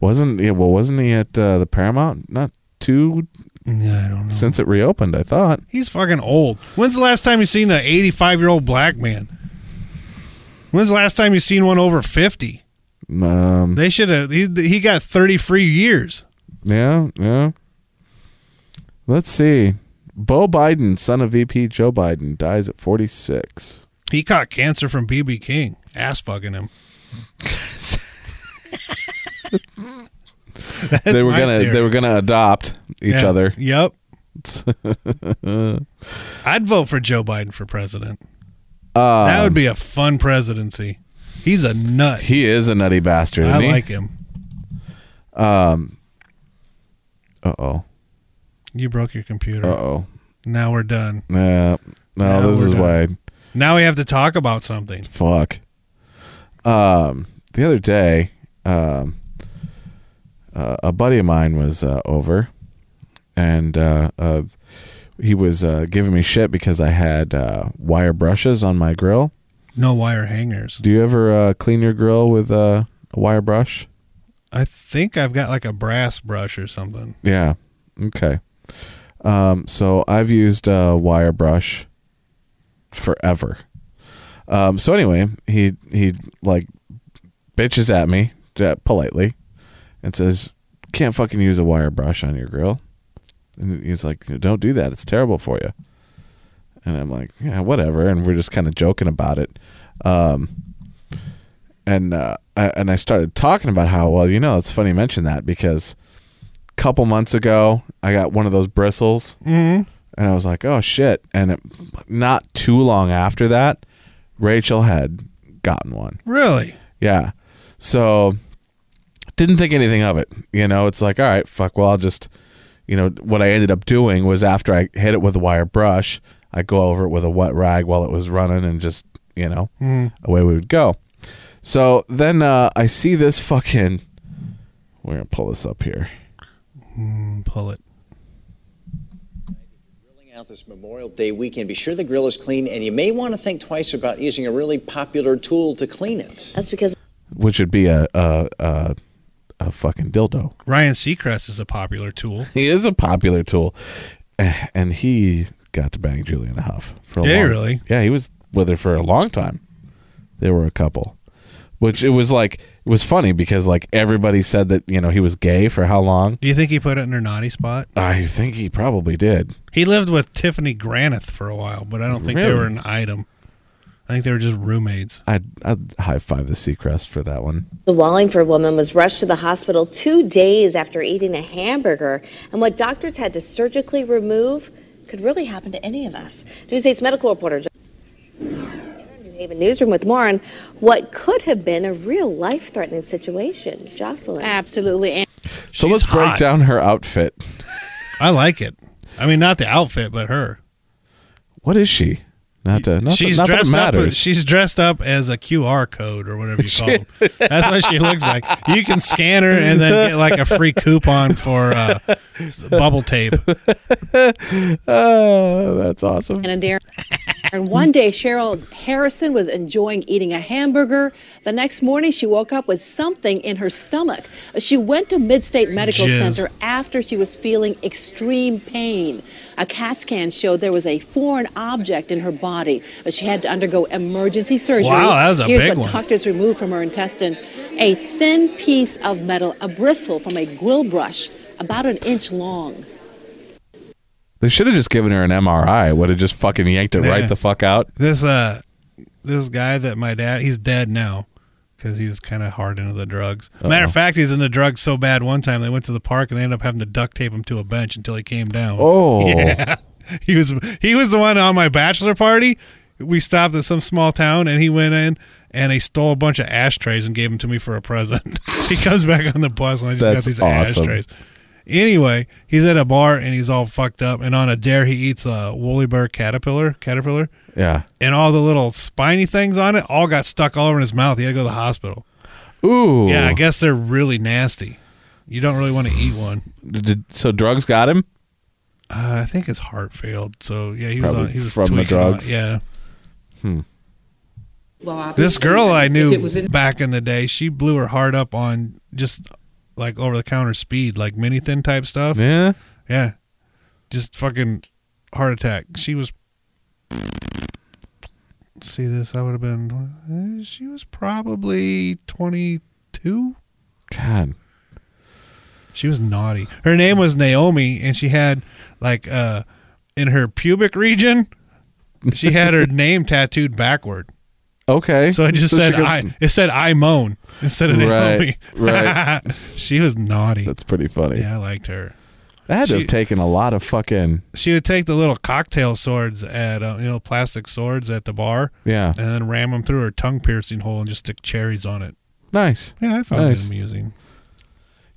Wasn't yeah, well wasn't he at uh, the Paramount not too Yeah, I don't know. since it reopened, I thought. He's fucking old. When's the last time you seen an 85 year old black man? When's the last time you seen one over 50? Um They should have. He, he got 30 free years. yeah, yeah. Let's see. Beau Biden, son of VP Joe Biden, dies at 46. He caught cancer from BB King. Ass fucking him. They were gonna theory. they were gonna adopt each Yeah. other. Yep. I'd vote for Joe Biden for president. Uh, That would be a fun presidency. He's a nut. he is a nutty bastard. I isn't he? like him. Um. Uh oh. You broke your computer. Uh oh. Now we're done. Yeah. No, Now this is done. why. Now we have to talk about something. Fuck. Um. The other day, um, uh, a buddy of mine was uh, over, and uh, uh, he was uh, giving me shit because I had uh, wire brushes on my grill. No wire hangers. Do you ever uh, clean your grill with uh, a wire brush? I think I've got like a brass brush or something. Yeah. Okay. Um, so I've used a wire brush forever. Um, so anyway, he he like bitches at me politely and says, "Can't fucking use a wire brush on your grill." And he's like, "Don't do that. It's terrible for you." And I'm like, "Yeah, whatever." And we're just kind of joking about it. Um, and uh, I, and I started talking about how well, you know, it's funny you mention that because a couple months ago I got one of those bristles, Mm-hmm. and I was like, oh shit! And it, not too long after that, Rachel had gotten one. Really? Yeah, so didn't think anything of it. You know, it's like, all right, fuck. Well, I'll just, you know, what I ended up doing was after I hit it with a wire brush, I go over it with a wet rag while it was running, and just, you know, Mm. away we would go. So then uh, I see this fucking. We're gonna pull this up here. Mm, pull it. Grilling out this Memorial Day weekend, be sure the grill is clean, and you may want to think twice about using a really popular tool to clean it. That's because which would be a a a, a fucking dildo. Ryan Seacrest is a popular tool. He is a popular tool, Eh, and he got to bang Julianne Hough for a Did he long. really? Yeah, he was with her for a long time. They were a couple, which it was like it was funny because like everybody said that you know he was gay for how long. Do you think he put it in her naughty spot? I think he probably did. He lived with Tiffany Granath for a while, but I don't think they were an item. I think they were just roommates. I'd I'd high five the Seacrest for that one. the Wallingford woman was rushed to the hospital two days after eating a hamburger, and what doctors had to surgically remove could really happen to any of us. News 8's medical reporter. Jo- New Haven Newsroom with more on what could have been a real life-threatening situation. Jocelyn. Absolutely. And So She's let's break down her outfit. I like it. I mean, not the outfit, but her. What is she? Not to, not she's that, not that it dressed up. She's dressed up as a QR code or whatever you call them. That's what she looks like. You can scan her and then get like a free coupon for uh, bubble tape. oh, that's awesome. and Darren. And one day, Cheryl Harrison was enjoying eating a hamburger. The next morning, she woke up with something in her stomach. She went to Midstate Medical Jizz. Center after she was feeling extreme pain. A CAT scan showed there was a foreign object in her body. But she had to undergo emergency surgery. Wow, that was a Here's big what one. doctors removed from her intestine: a thin piece of metal, a bristle from a grill brush, about an inch long. They should have just given her an MRI. Would have just fucking yanked it Yeah. right the fuck out. This uh, this guy that my dad, he's dead now because he was kind of hard into the drugs. Matter of fact, he's in the drugs so bad. One time they went to the park and they ended up having to duct tape him to a bench until he came down. Oh, Yeah. He was he was the one on my bachelor party. We stopped at some small town and he went in and he stole a bunch of ashtrays and gave them to me for a present. he comes back on the bus and I just That's got these awesome. ashtrays. Anyway, he's at a bar and he's all fucked up and on a dare he eats a woolly bear caterpillar caterpillar Yeah. and all the little spiny things on it all got stuck all over in his mouth. He had to go to the hospital. Ooh. Yeah, I guess they're really nasty. You don't really want to eat one. Did, so drugs got him. Uh, I think his heart failed. So yeah, he was on, he was from the tweaking on- drugs. yeah. Well, This girl I knew it was in- back in the day, she blew her heart up on just like over the counter speed, like mini thin type stuff. Yeah. Yeah. Just fucking heart attack. She was. See this? I would have been. uh, She was probably 22. God. She was naughty. Her name was Naomi, and she had, like, uh, in her pubic region, she had her name tattooed backward. Okay. So it just So she said could- I. It said I moan instead of Naomi. Right, right. she was naughty. That's pretty funny. Yeah, I liked her. That had to She- have taken a lot of fucking. She would take the little cocktail swords at uh, you know plastic swords at the bar, Yeah. and then ram them through her tongue piercing hole and just stick cherries on it. Nice. Yeah, I found Nice. it amusing.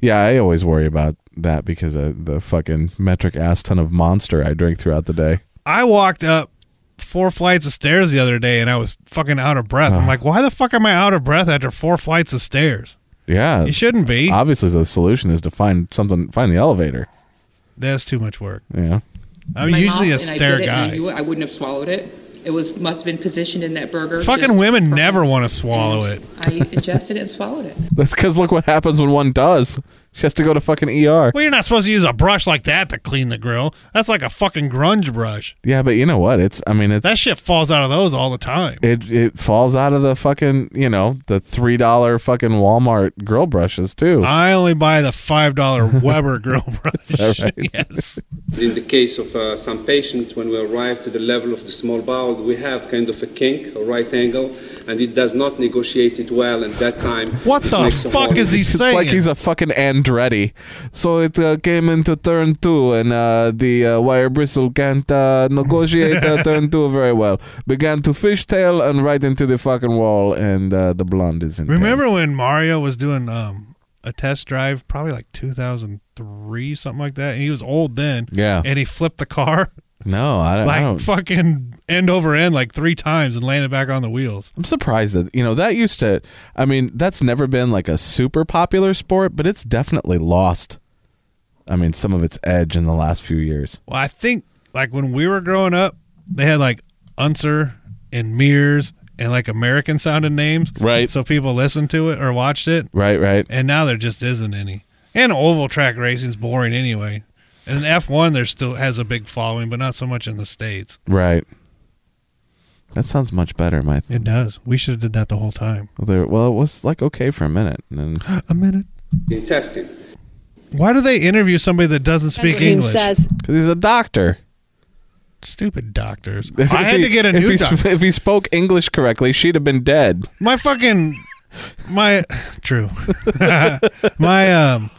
Yeah, I always worry about that because of the fucking metric ass ton of monster I drink throughout the day. I walked up four flights of stairs the other day and I was fucking out of breath. I'm Oh. like, why the fuck am I out of breath after four flights of stairs? Yeah. You shouldn't be. Obviously, the solution is to find something, find the elevator. That's too much work. Yeah. I'm my usually a mouth, and stair did it, I guy. knew it. I wouldn't have swallowed it. It was must have been positioned in that burger. Fucking women never want to swallow it. I ingested it and swallowed it. That's because look what happens when one does. She has to go to fucking ER. Well, you're not supposed to use a brush like that to clean the grill. That's like a fucking grunge brush. Yeah, but you know what? It's. I mean, it's. That shit falls out of those all the time. it it falls out of the fucking you know the three dollar fucking Walmart grill brushes too. I only buy the five dollar Weber grill brush. right? yes. In the case of uh, some patients, when we arrive to the level of the small bowel, we have kind of a kink, a right angle, and it does not negotiate it well. And that time, What the fuck is he It's saying? like he's a fucking Andretti. So it uh, came into turn two, and uh, the uh, wire bristle can't uh, negotiate uh, turn two very well. Began to fishtail and right into the fucking wall, and uh, the blonde is in. pain. Remember when Mario was doing um a test drive, probably like 2003, something like that, and he was old then. Yeah. And he flipped the car No, I don't. I like don't fucking end over end like three times and landed back on the wheels. I'm surprised that you know that used to. I mean, that's never been like a super popular sport, but it's definitely lost. I mean, some of its edge in the last few years. Well, I think like when we were growing up, they had like Unser and Mears and like American sounding names. Right. So people listened to it or watched it. Right, right. And now there just isn't any. And oval track racing's boring anyway. And F1 there still has a big following, but not so much in the states. Right. That sounds much better, my. It does. We should have did that the whole time. Well, there, well, it was like okay for a minute, and then A minute. intestine. Why do they interview somebody that doesn't speak He English? because he's a doctor. Stupid doctors. If, I if had he, to get a new he, doctor. if he spoke English correctly, she'd have been dead. My fucking my true. my um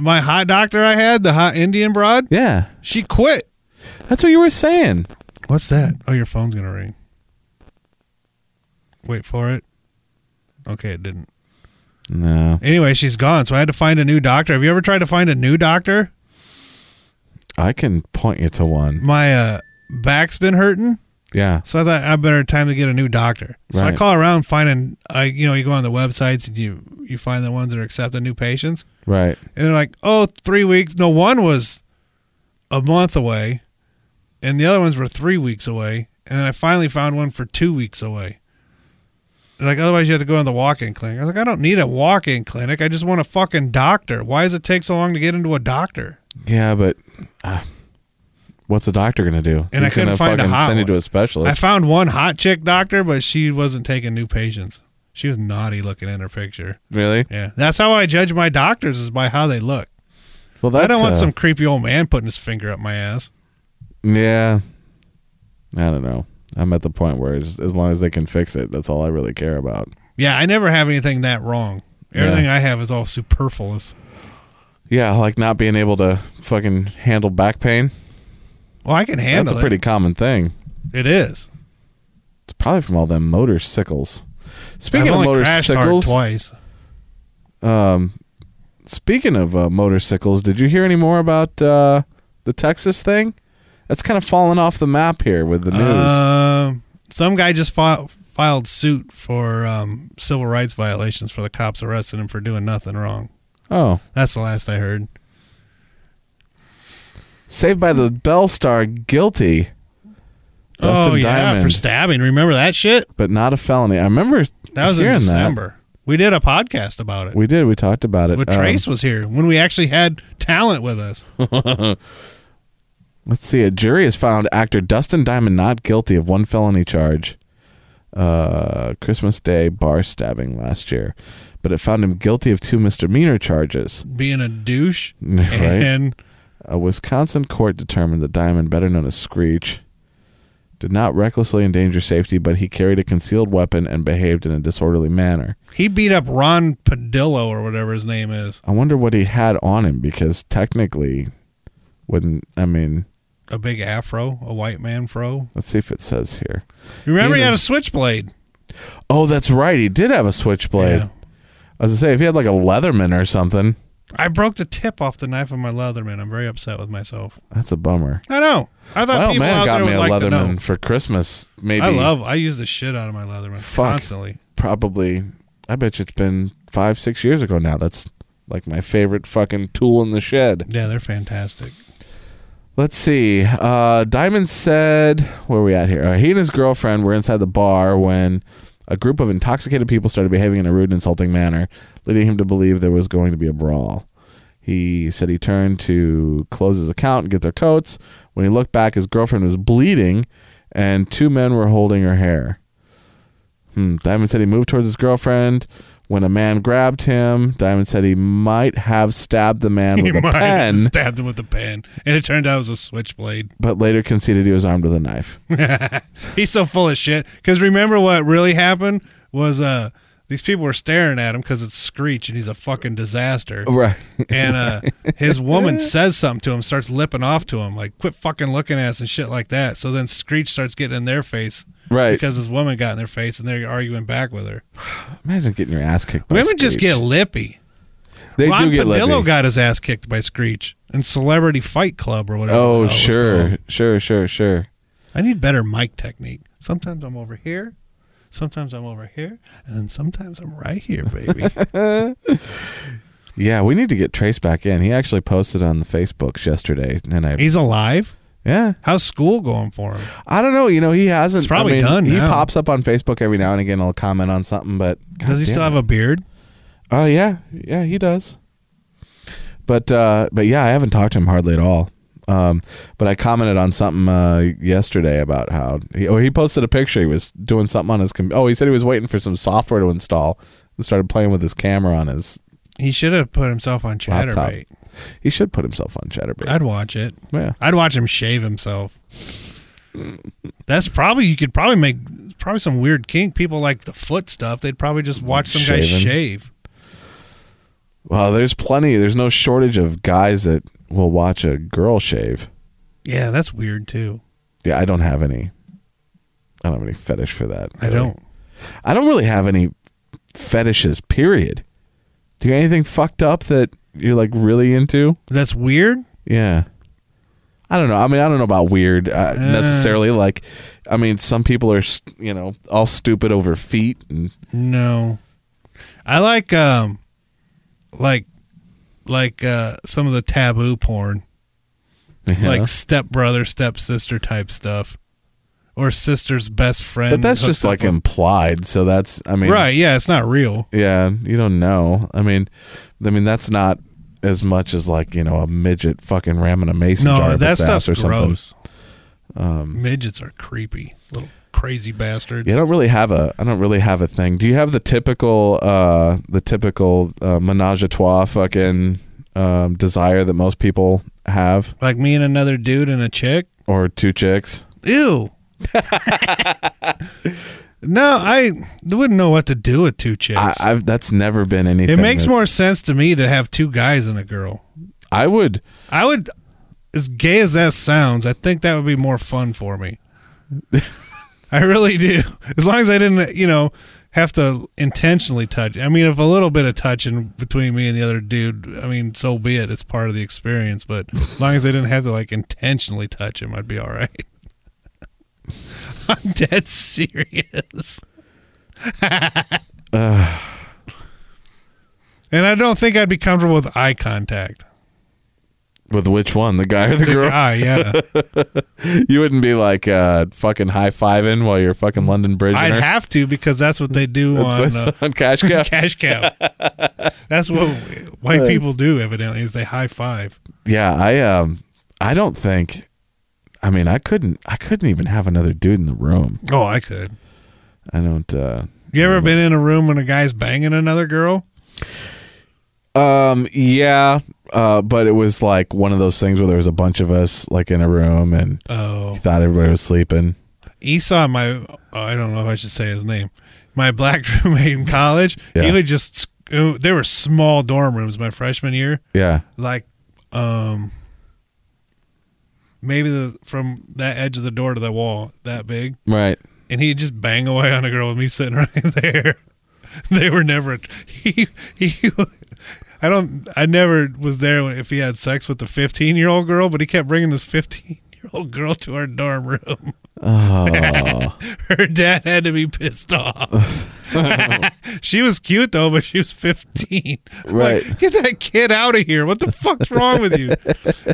my hot doctor I had, the hot Indian broad, Yeah, she quit. that's what you were saying. What's that? Oh, your phone's gonna ring. Wait for it. Okay, it didn't. No, Anyway, she's gone, so I had to find a new doctor. Have you ever tried to find a new doctor? I can point you to one. My uh, back's been hurting, Yeah, so I thought I better time to get a new doctor. So I call around finding. I you know you go on the websites and you you find the ones that are accepting new patients, right. and they're like, oh, three weeks. No, one was a month away, and the other ones were three weeks away, and then I finally found one for two weeks away. They're like, otherwise you have to go in the walk-in clinic. I was like, I don't need a walk-in clinic. I just want a fucking doctor. Why does it take so long to get into a doctor? Yeah, but uh, what's a doctor gonna do? And I He's gonna couldn't find a fucking hot send you to a specialist. I found one hot chick doctor, but she wasn't taking new patients. She was naughty looking in her picture. really? Yeah, that's how I judge my doctors is by how they look. Well, that's I don't want uh, some creepy old man putting his finger up my ass. Yeah, I don't know. I'm at the point where as, as long as they can fix it, that's all I really care about. Yeah, I never have anything that wrong. Everything I have is all superfluous. Yeah, like not being able to fucking handle back pain. Well, I can handle it. That's a pretty it. common thing. It is. It's probably from all them motorcycles. Speaking I've of only crashed hard motorcycles, twice. um, speaking of uh, motorcycles, did you hear any more about uh, the Texas thing? That's kind of fallen off the map here with the news. Um, some guy just fi- filed suit for um, civil rights violations for the cops arresting him for doing nothing wrong. Oh, That's the last I heard. Saved by the Bell Star, guilty. Dustin oh yeah, Diamond, for stabbing. Remember that shit? but not a felony. I remember That was in December. We did a podcast about it. We did. We talked about it. When Um, Trace was here, when we actually had talent with us. Let's see. A jury has found actor Dustin Diamond not guilty of one felony charge, uh, Christmas Day bar stabbing last year, but it found him guilty of two misdemeanor charges. being a douche. Right. And A Wisconsin court determined that Diamond, better known as Screech, did not recklessly endanger safety, but he carried a concealed weapon and behaved in a disorderly manner. he beat up Ron Padillo or whatever his name is. I wonder what he had on him because technically, wouldn't I mean? A big afro, a white man fro. Let's see if it says here. Remember he, had a switchblade. Oh, that's right. He did have a switchblade. Yeah. I was gonna say if he had like a Leatherman or something, I broke the tip off the knife of my Leatherman. I'm very upset with myself. that's a bummer. I know. I thought people man out got there me would a like to know. Leatherman for Christmas. Maybe I love. I use the shit out of my Leatherman Fuck. constantly. probably. I bet you it's been five, six years ago now. That's like my favorite fucking tool in the shed. Yeah, they're fantastic. Let's see. Uh, Diamond said, where are we at here? Uh, he and his girlfriend were inside the bar when a group of intoxicated people started behaving in a rude and insulting manner, leading him to believe there was going to be a brawl. He said he turned to close his account and get their coats. When he looked back, his girlfriend was bleeding, and two men were holding her hair. Hmm. Diamond said he moved towards his girlfriend. When a man grabbed him, Diamond said he might have stabbed the man He with a might have pen, stabbed him with a pen, and it turned out it was a switchblade. but later conceded he was armed with a knife. He's so full of shit. Because remember what really happened was uh these people were staring at him because it's Screech and he's a fucking disaster. Right. And uh his woman says something to him, starts lipping off to him, like quit fucking looking at us and shit like that. So then Screech starts getting in their face. Right. Because his woman got in their face and they're arguing back with her. Imagine getting your ass kicked. By Women just get lippy. They Ron do get Padillo lippy. got his ass kicked by Screech in Celebrity Fight Club or whatever. Oh sure, sure, sure, sure. I need better mic technique. Sometimes I'm over here, sometimes I'm over here, and then sometimes I'm right here, baby. Yeah, we need to get Trace back in. He actually posted on the Facebooks yesterday, and I He's alive. yeah. How's school going for him? I don't know. You know, he hasn't. It's probably I mean, done He now. pops up on Facebook every now and again. He'll comment on something, but Does he still have a beard? Oh yeah, yeah, he does. But uh, but yeah, I haven't talked to him hardly at all. Um, but I commented on something uh, yesterday about how he, or he posted a picture. He was doing something on his. Com- oh, he said he was waiting for some software to install and started playing with his camera on his He should have put himself on laptop. Chaturbate. He should put himself on Chaturbate. I'd watch it. yeah. I'd watch him shave himself. That's probably you could probably make probably some weird kink. People like the foot stuff. They'd probably just watch some guy shave. Well, there's plenty. There's no shortage of guys that will watch a girl shave. Yeah, that's weird too. Yeah, I don't have any. I don't have any fetish for that. I don't. I don't really have any fetishes. Period. Do you got anything fucked up that you're like really into? That's weird. Yeah. I don't know. I mean, I don't know about weird uh, Uh. necessarily. Like, I mean, some people are, you know, all stupid over feet, and No. I like um like like uh some of the taboo porn. you know. Like step brother, step sister type stuff. Or sister's best friend. but that's just like with- implied. So that's, I mean, Right, yeah, it's not real. Yeah, you don't know. I mean, I mean that's not as much as like you know a midget fucking ramming a mason jar No, up that stuff's or something. gross. Midgets are creepy. Little crazy bastards. Yeah, I don't really have a I don't really have a thing. Do you have the typical uh the typical uh, menage a trois fucking um, desire that most people have, Like me and another dude and a chick? or two chicks? Ew. no, I wouldn't know what to do with two chicks. I, I've that's never been anything. it makes that's- more sense to me to have two guys and a girl. I would. I would, as gay as that sounds, I think that would be more fun for me. I really do. As long as I didn't, you know, have to intentionally touch. I mean, if a little bit of touching between me and the other dude, I mean, so be it. It's part of the experience. But as long as I didn't have to like intentionally touch him, I'd be all right. I'm dead serious. Ugh. And I don't think I'd be comfortable with eye contact. With which one, the guy or the, The girl? guy, yeah. you wouldn't be like uh, fucking high fiving while you're fucking London Bridge. I'd have to because that's what they do on, uh, on cash cow. cash cow. That's what white people do. Evidently, is they high five. Yeah, I um, I don't think. I mean, I couldn't. I couldn't even have another dude in the room. Oh, I could. I don't. uh You ever been in a room when a guy's banging another girl? Um. Yeah. Uh. But it was like one of those things where there was a bunch of us like in a room, and Oh. you thought everybody was sleeping. Esau, my oh, I don't know if I should say his name. My black roommate in college, Yeah. he would just uh, there were small dorm rooms my freshman year, Yeah. like um maybe the from that edge of the door to the wall that big, Right. and he'd just bang away on a girl with me sitting right there. They were never he he. I don't. I never was there when, if he had sex with the 15 year old girl, but he kept bringing this 15 year old girl to our dorm room. Oh. Her dad had to be pissed off. she was cute though, but she was 15. I'm like, Right. Get that kid out of here. What the fuck's wrong with you?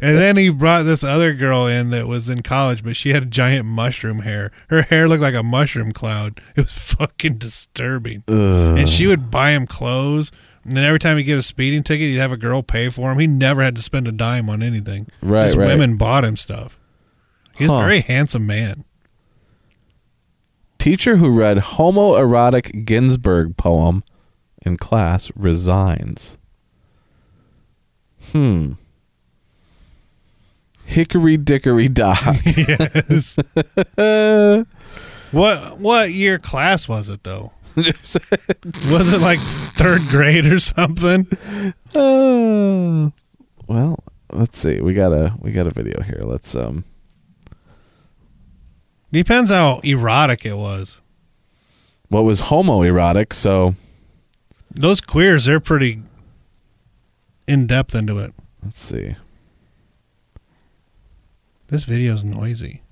And then he brought this other girl in that was in college, but she had giant mushroom hair. Her hair looked like a mushroom cloud. It was fucking disturbing. Ugh. And she would buy him clothes. And then every time he'd get a speeding ticket, he'd have a girl pay for him. He never had to spend a dime on anything. Right, Just right. women bought him stuff. He's Huh. a very handsome man. Teacher who read homoerotic Ginsberg poem in class resigns. Hmm. Hickory dickory dock. yes. what what year class was it though? was it like third grade or something? Uh, well, let's see. We got a we got a video here. Let's um. Depends how erotic it was. What was homoerotic? So Those queers, they're pretty in depth into it. let's see. This video's noisy.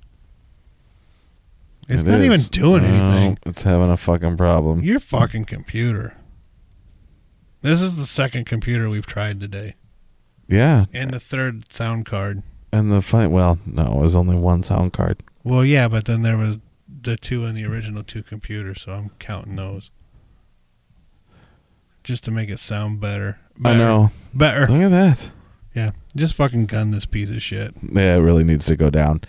It's It not even doing No, anything. It's having a fucking problem. Your fucking computer. This is the second computer we've tried today, Yeah, and the third sound card. and the funny. Well, no, it was only one sound card. Well, yeah, but then there was the two in the original two computers, so I'm counting those. Just to make it sound better. I Better. know. Better. Look at that. Yeah. Just fucking gun this piece of shit. Yeah, it really needs to go down.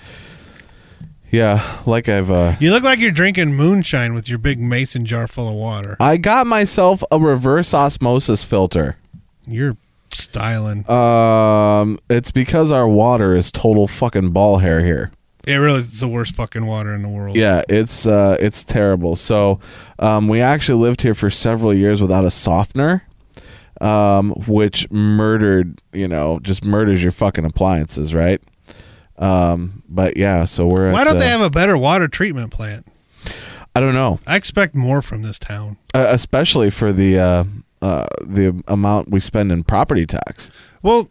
Yeah, like I've uh You look like you're drinking moonshine with your big mason jar full of water. I got myself a reverse osmosis filter. You're styling. Um it's because our water is total fucking ball hair here. It really is the worst fucking water in the world. Yeah, it's uh it's terrible. So, um we actually lived here for several years without a softener. Um which murdered, you know, just murders your fucking appliances, right? Um but yeah, so we're Why at, don't they have a better water treatment plant? I don't know. I expect more from this town. Uh, especially for the uh uh the amount we spend in property tax. Well,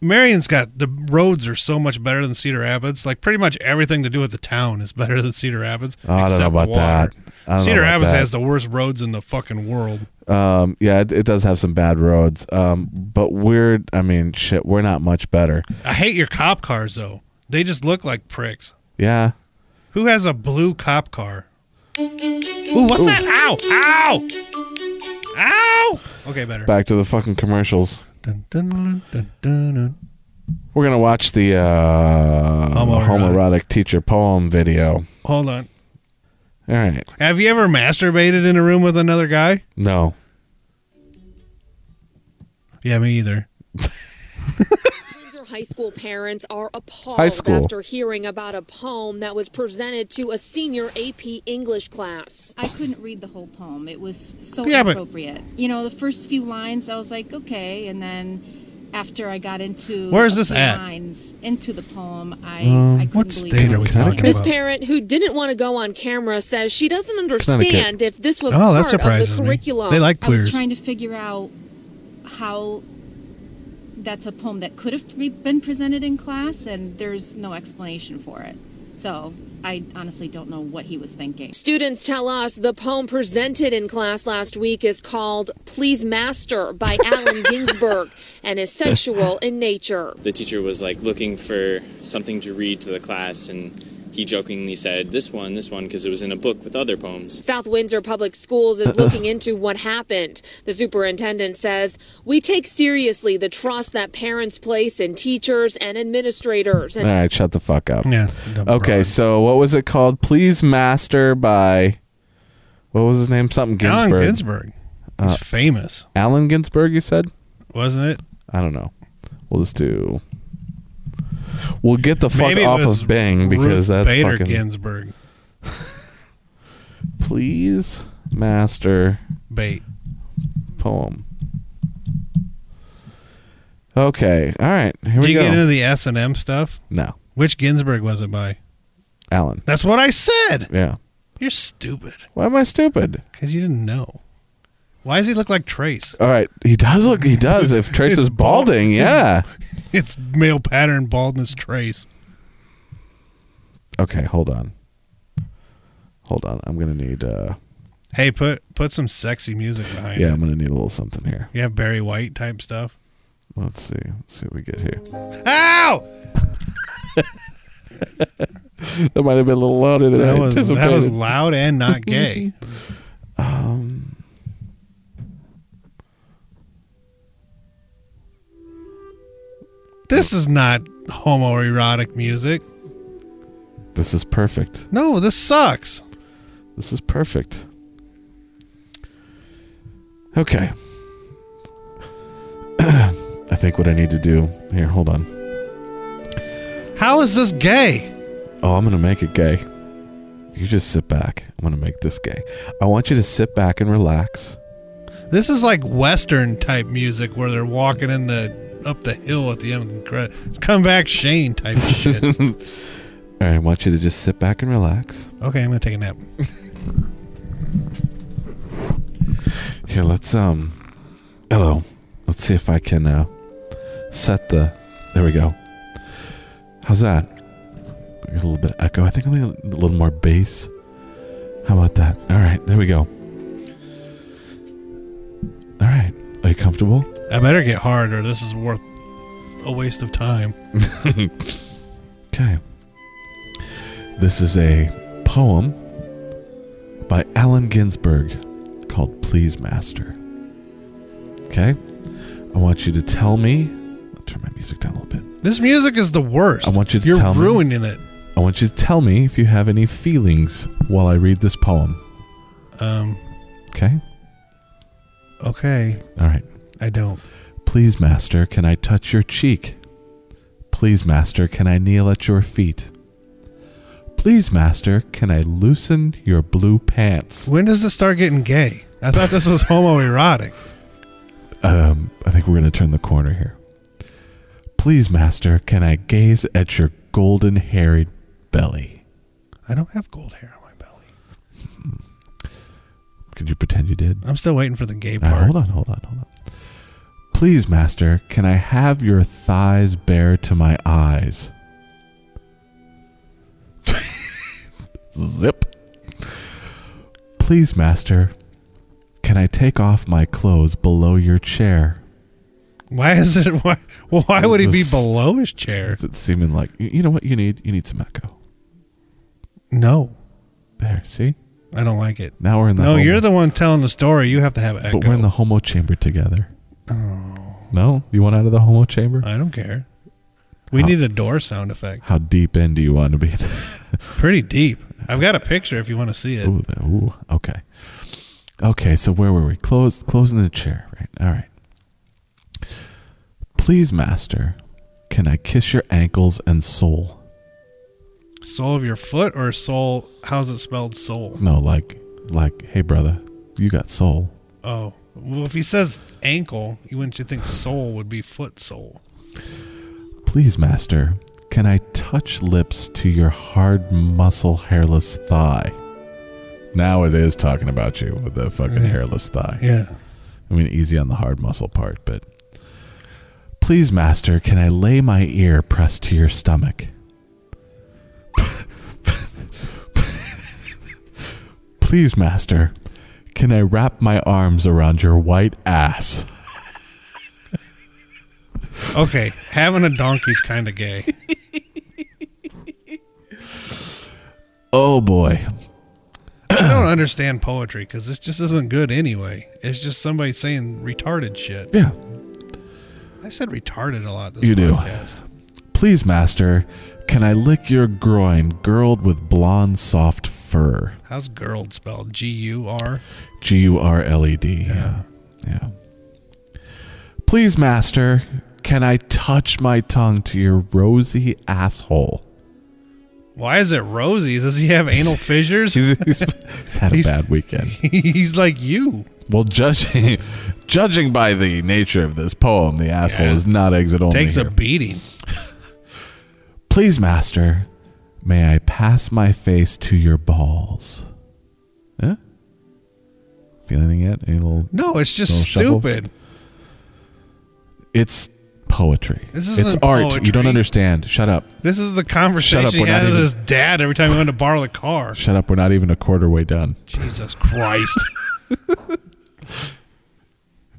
Marion's got the roads are so much better than Cedar Rapids. Like pretty much everything to do with the town is better than Cedar Rapids. Oh, I don't know about that. I don't know Cedar Rapids that. has the worst roads in the fucking world. Um, yeah, it, it does have some bad roads. Um, but we're, I mean, shit, we're not much better. I hate your cop cars though. They just look like pricks. Yeah. Who has a blue cop car? Ooh, what's that? Ow! Ow! Ow! Okay, better. Back to the fucking commercials. Dun, dun, dun, dun, dun, dun. We're gonna watch the uh, Homoerotic. homoerotic teacher poem video. Hold on. All right. Have you ever masturbated in a room with another guy? No. Yeah, me either. High School parents are appalled after hearing about a poem that was presented to a senior AP English class. I couldn't read the whole poem. It was so Yeah, but- inappropriate. You know, the first few lines, I was like, okay, and then after I got into Where's this at? lines into the poem, I Um, I couldn't what believe state what are we was going talking This about? parent who didn't want to go on camera says she doesn't understand if this was Oh, part of surprises the me. curriculum. They like I was trying to figure out how that's a poem that could have been presented in class, and there's no explanation for it. So I honestly don't know what he was thinking. Students tell us the poem presented in class last week is called Please Master by Allen Ginsberg and is sexual in nature. The teacher was like looking for something to read to the class, and he jokingly said, This one, this one, because it was in a book with other poems. South Windsor Public Schools is looking into what happened. The superintendent says, We take seriously the trust that parents place in teachers and administrators. All And right, shut the fuck up. Yeah. Okay, broad. so what was it called? Please Master by what was his name? Something Ginsberg. Allen Ginsberg. He's Uh, famous, Allen Ginsberg, you said? wasn't it? I don't know. We'll just do. We'll get the fuck Maybe it off was of Bang because Ruth that's Bader fucking. Ginsburg. Please master Bait. poem. Okay, all right. Here Did we you go. get into the S and M stuff? no, Which Ginsberg was it by? Allen. That's what I said. Yeah. You're stupid Why am I stupid? because you didn't know. Why does he look like Trace? All right, he does look. He does. if Trace is bald- balding, yeah. It's male pattern baldness Trace. Okay, hold on. Hold on. I'm gonna need. uh Hey, put put some sexy music behind Yeah, it. I'm gonna need a little something here. You have Barry White type stuff. Let's see. Let's see what we get here. Ow! That might have been a little louder than That I was anticipated. that was loud and not gay. Um, this is not homoerotic music. this is perfect. No, this sucks. This is perfect. Okay. I think what I need to do here. Hold on. How is this gay? Oh, I'm gonna make it gay. You just sit back. I'm gonna make this gay. I want you to sit back and relax. This is like western type music where they're walking in the up the hill at the end of the credit. It's come back Shane type shit. All right, I want you to just sit back and relax. Okay, I'm gonna take a nap. Here, let's um. Hello. Let's see if I can uh set the. There we go. How's that? A little bit of echo. I think I need a little more bass. How about that? All right, there we go. All right, are you comfortable? I better get hard or this is worth a waste of time. Okay. This is a poem by Allen Ginsberg called Please Master. Okay? I want you to tell me. I'll turn my music down a little bit. This music is the worst. I want you to You're tell me- ruining it. I want you to tell me if you have any feelings while I read this poem. Um. Okay? Okay. All right. I don't. Please, Master, can I touch your cheek? Please, Master, can I kneel at your feet? Please, Master, can I loosen your blue pants? When does this start getting gay? I thought this was homoerotic. Um, I think we're going to turn the corner here. Please, Master, can I gaze at your golden hairy belly? I don't have gold hair on my belly. Could you pretend you did? I'm still waiting for the gay part. hold on, hold on, hold on. Please, Master, can I have your thighs bare to my eyes? Zip. Please, Master, can I take off my clothes below your chair? Why is it? Why, why would he be below his chair? Is it seeming like you know what you need? You need some echo. No, There, see? I don't like it. Now we're in the No, homo- you're the one telling the story. You have to have echo. But we're in the homo chamber together. Oh. No? You want out of the homo chamber? I don't care. We How- need a door sound effect. How deep in do you want to be? Pretty deep. I've got a picture if you want to see it. Ooh, ooh, okay. Okay, so where were we? Close, closing the chair, right? All right. Please, master, can I kiss your ankles and sole? Sole of your foot or sole? How's it spelled? Soul. No, like, like, hey, brother, you got soul. Oh, well, if he says ankle, you wouldn't you think sole would be foot sole? Please, master, can I touch lips to your hard muscle hairless thigh? Now it is talking about you with the fucking Yeah. hairless thigh. Yeah. I mean, easy on the hard muscle part, but. Please, master, can I lay my ear pressed to your stomach? Please, master, can I wrap my arms around your white ass? Okay, having a donkey's kind of gay. Oh boy. I don't understand poetry because this just isn't good anyway. It's just somebody saying retarded shit. Yeah. I said retarded a lot this You do. Please, master, can I lick your groin girdled with blonde soft fur? How's girl spelled? G U R? G U R L E D. Yeah. Yeah. Please, master, can I touch my tongue to your rosy asshole? Why is it rosy? Does he have anal fissures? He's, he's, he's had a He's- bad weekend. He's like you. Well, judging judging by the nature of this poem, the asshole Yeah. is not exit only. Takes a here. beating. Please, master, may I pass my face to your balls? Eh? Huh? Feel anything yet? Any little? No, it's just little shuffle? stupid. It's poetry. This it's isn't art. You don't understand. Shut up. This is the Shut conversation up, he had with his dad every time he went to borrow the car. Shut up. We're not even a quarter way done. Jesus Christ.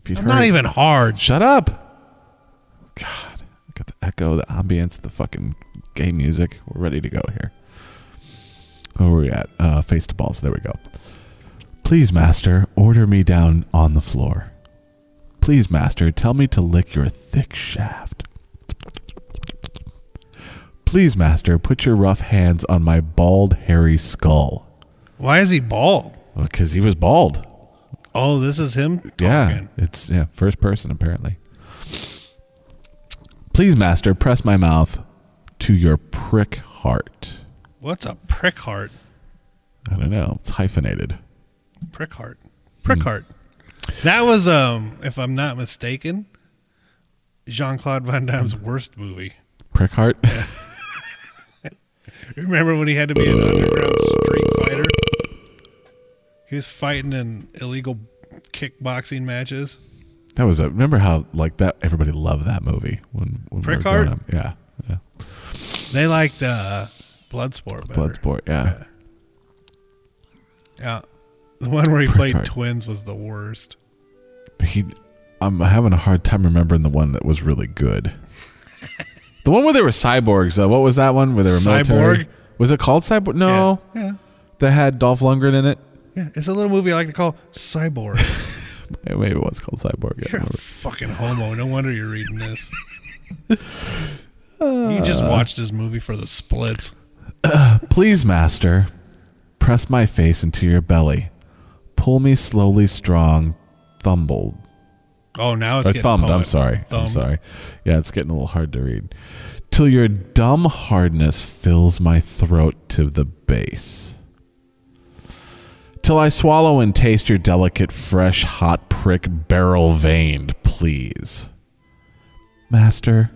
I'm not even hard. Shut up. God, got the echo, the ambience, the fucking gay music. We're ready to go here. Where are we at? Uh, face to balls. There we go. Please, master, order me down on the floor. Please, master, tell me to lick your thick shaft. Please, master, put your rough hands on my bald, hairy skull. Why is he bald? Because he was bald. Oh, this is him Yeah, it's yeah, first person apparently. Please, master, press my mouth to your prick heart. What's a prick heart? I don't know. It's hyphenated. Prick heart. Prick heart. That was, um, if I'm not mistaken, Jean Claude Van Damme's worst movie. Prick heart. Remember when he had to be an underground street fighter? He was fighting in illegal kickboxing matches. that was a. Remember how like that? Everybody loved that movie when when we Prick were growing heart? up. Yeah, yeah. They liked uh, Bloodsport better. Bloodsport. Yeah. Yeah. The one where he Prick played heart. twins was the worst. He. I'm having a hard time remembering the one that was really good. the one where they were cyborgs. Uh, what was that one where they were military? Cyborg? Was it called Cyborg? No. Yeah. That had Dolph Lundgren in it. Yeah, it's a little movie I like to call Cyborg. Maybe it was called Cyborg. You're a fucking homo. No wonder you're reading this. you just watched this movie for the splits. Please, master, press my face into your belly. Pull me slowly strong, thumbled. Oh, now it's Or getting thumbed, I'm poet- sorry. I'm thumbed. sorry. Yeah, it's getting a little hard to read. Till your dumb hardness fills my throat to the base. Till I swallow and taste your delicate, fresh, hot prick barrel veined, please. Master.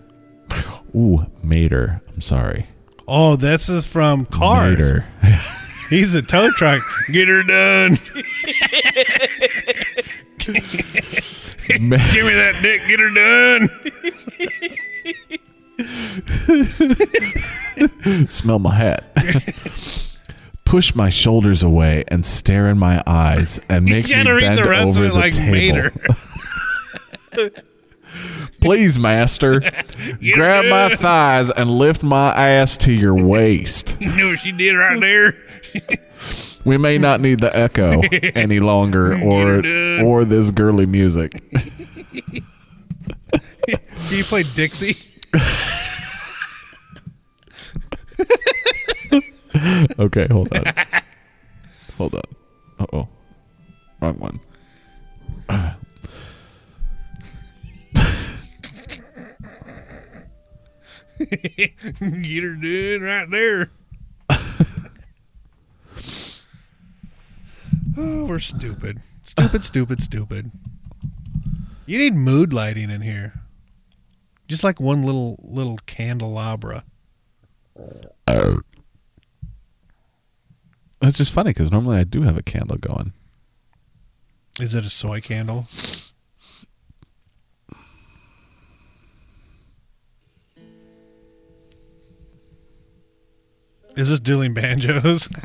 Ooh, Mater. I'm sorry. Oh, this is from Cars. Mater. He's a tow truck. Get her done. Give me that dick. Get her done. Smell my hat. Push my shoulders away and stare in my eyes and You make me read bend the rest of over it the like table. Mater. Please, master, grab my thighs and lift my ass to your waist. You know what she did right there? We may not need the echo any longer, or or this girly music. Do you play Dixie? okay, hold on, hold on. Uh oh, wrong one. Get her done right there. oh, we're stupid. Stupid, stupid, stupid. You need mood lighting in here. Just like one little little candelabra. That's just funny because normally I do have a candle going. Is it a soy candle? Is this dueling banjos?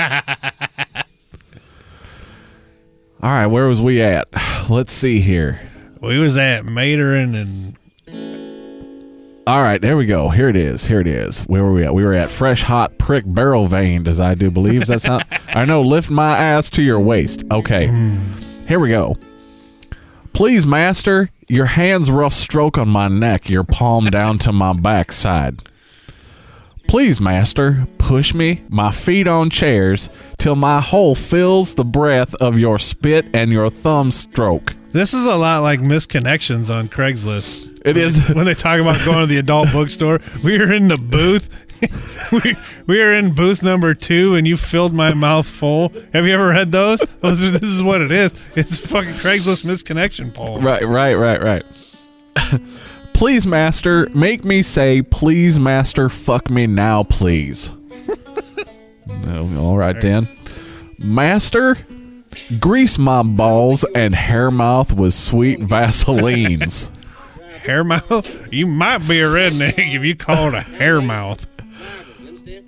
All right, where was we at? Let's see here. We was at Matering and All right, there we go. Here it is. Here it is. Where were we at? We were at fresh, hot, prick, barrel veined, as I do believe. That's that sound? I know. Lift my ass to your waist. Okay. Hmm. Here we go. Please, master, your hand's rough stroke on my neck, your palm down to my backside. Please, master, push me, my feet on chairs, till my hole fills the breath of your spit and your thumb stroke. this is a lot like misconnections on Craigslist. It is. when they talk about going to the adult bookstore. We were in the booth. we, we are in booth number two, and you filled my mouth full. Have you ever read those? Those are, this is what it is. It's fucking Craigslist misconnection, Paul. Right, right, right, right. Please, master, make me say, please, master, fuck me now, please. Oh, all right, Dan. Master, grease my balls and hair mouth with sweet Vaselines. Hair mouth. You might be a redneck if you call it a hair mouth.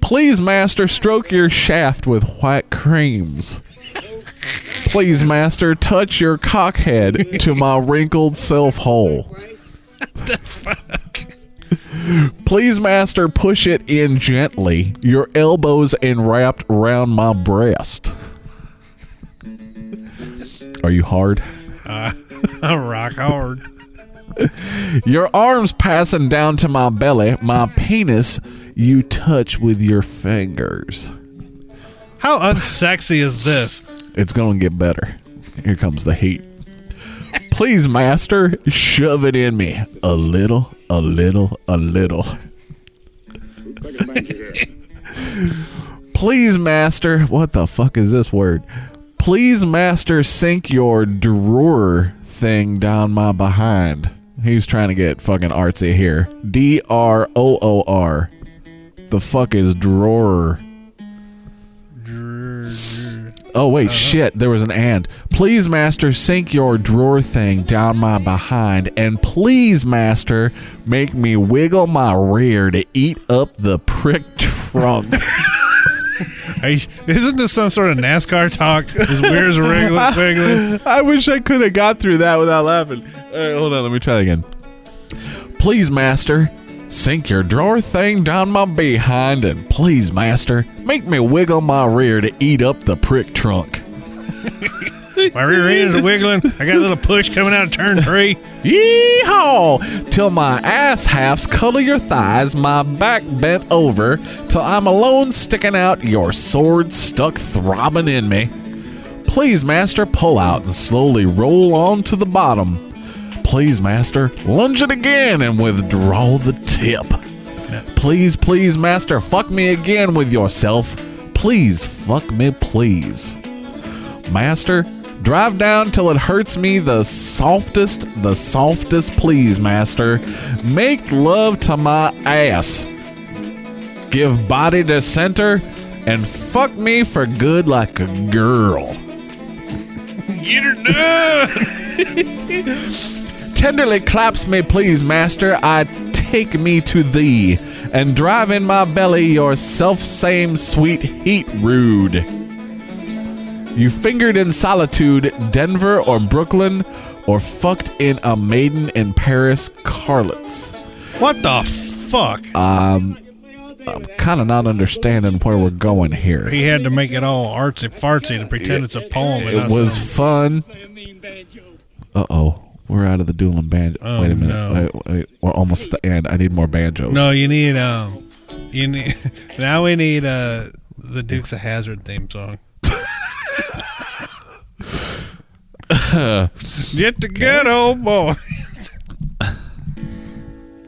Please, master, stroke your shaft with white creams. Please, master, touch your cockhead to my wrinkled self hole. Please, master, push it in gently, your elbows enwrapped round my breast. Are you hard? Uh, rock hard. Your arms passing down to my belly, my penis you touch with your fingers. How unsexy is this? It's going to get better. Here comes the heat. Please, master, shove it in me. A little, a little, a little. Please, master. What the fuck is this word? Please, master, sink your drawer thing down my behind. He's trying to get fucking artsy here. D R O O R. The fuck is drawer? Oh wait, shit! There was an and. Please, master, sink your drawer thing down my behind, and please, master, make me wiggle my rear to eat up the prick trunk. Are you, isn't this some sort of NASCAR talk? His rear's wriggling, wiggling. I wish I could have got through that without laughing. All right, hold on, let me try again. Please, master, sink your drawer thing down my behind, and please, master, make me wiggle my rear to eat up the prick trunk. My rear end is wiggling. I got a little push coming out of turn three. Yeehaw! Till my ass halves color your thighs, my back bent over, till I'm alone sticking out, your sword stuck throbbing in me. Please, master, pull out and slowly roll on to the bottom. Please, master, lunge it again and withdraw the tip. Please, please, master, fuck me again with yourself. Please, fuck me, please. Master, drive down till it hurts me the softest, the softest, please, master. Make love to my ass. Give body to center and fuck me for good like a girl. Get her done. Tenderly claps me, please, master. I take me to thee and drive in my belly your self same sweet heat rude. You fingered in solitude Denver or Brooklyn or fucked in a maiden in Paris Carlets. What the fuck? Um, I'm kind of not understanding where we're going here. He had to make it all artsy fartsy to pretend it's a poem. It was something- fun. Uh oh. We're out of the dueling banjo. Oh, wait a minute. no. Wait, wait. We're almost at the end. I need more banjos. No, you need um, you need now we need uh the Dukes of Hazzard theme song. Get the ghetto boy.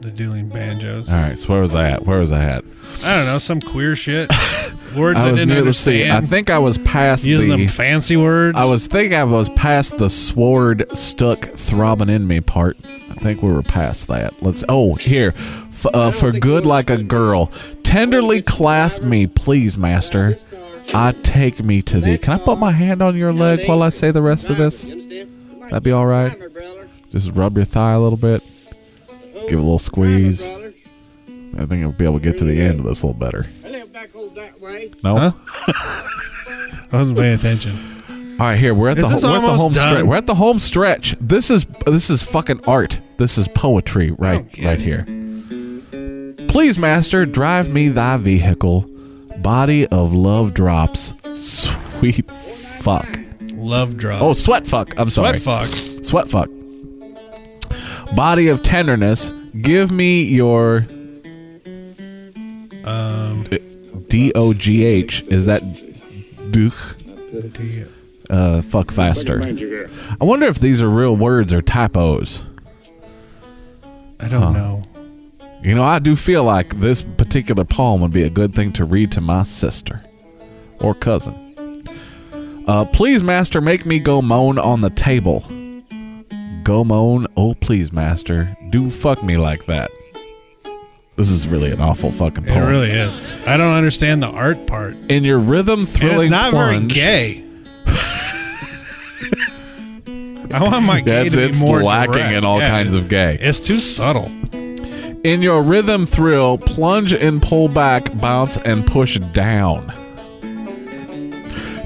the dueling banjos. All right. So where was I at? Where was I at? I don't know some queer shit. Words I, I was didn't near. Let's see. I think I was past Using the. them fancy words. I was think I was past the sword stuck throbbing in me part. I think we were past that. Let's. Oh, here. F- uh, for good like a girl, tenderly clasp me, please, master. I take me to thee. Can I put my hand on your leg while I say the rest of this? That'd be all right. Just rub your thigh a little bit. Give it a little squeeze. I think I'll be able to get to the end of this a little better. No. Huh? I wasn't paying attention. All right, here we're at Is the this we're at the almost home done? stretch. We're at the home stretch. This is this is fucking art. This is poetry right right here. Please, master, drive me thy vehicle. Body of love drops. Sweet fuck. Love drop. Oh, sweat fuck. I'm sorry. Sweat fuck. Sweat fuck. Body of tenderness. Give me your D O G H. Is that duch? Uh, fuck faster. I wonder if these are real words or typos. I don't know. You know, I do feel like this particular poem would be a good thing to read to my sister or cousin. Uh, please, master, make me go moan on the table. Go moan, oh please, master, do fuck me like that. This is really an awful fucking poem. It really is. I don't understand the art part. In your rhythm And thrilling it's not plunge, very gay. I want my gay That's to be it's more lacking direct. in all Yeah, kinds of gay. It's too subtle. In your rhythm thrill, plunge and pull back, bounce and push down.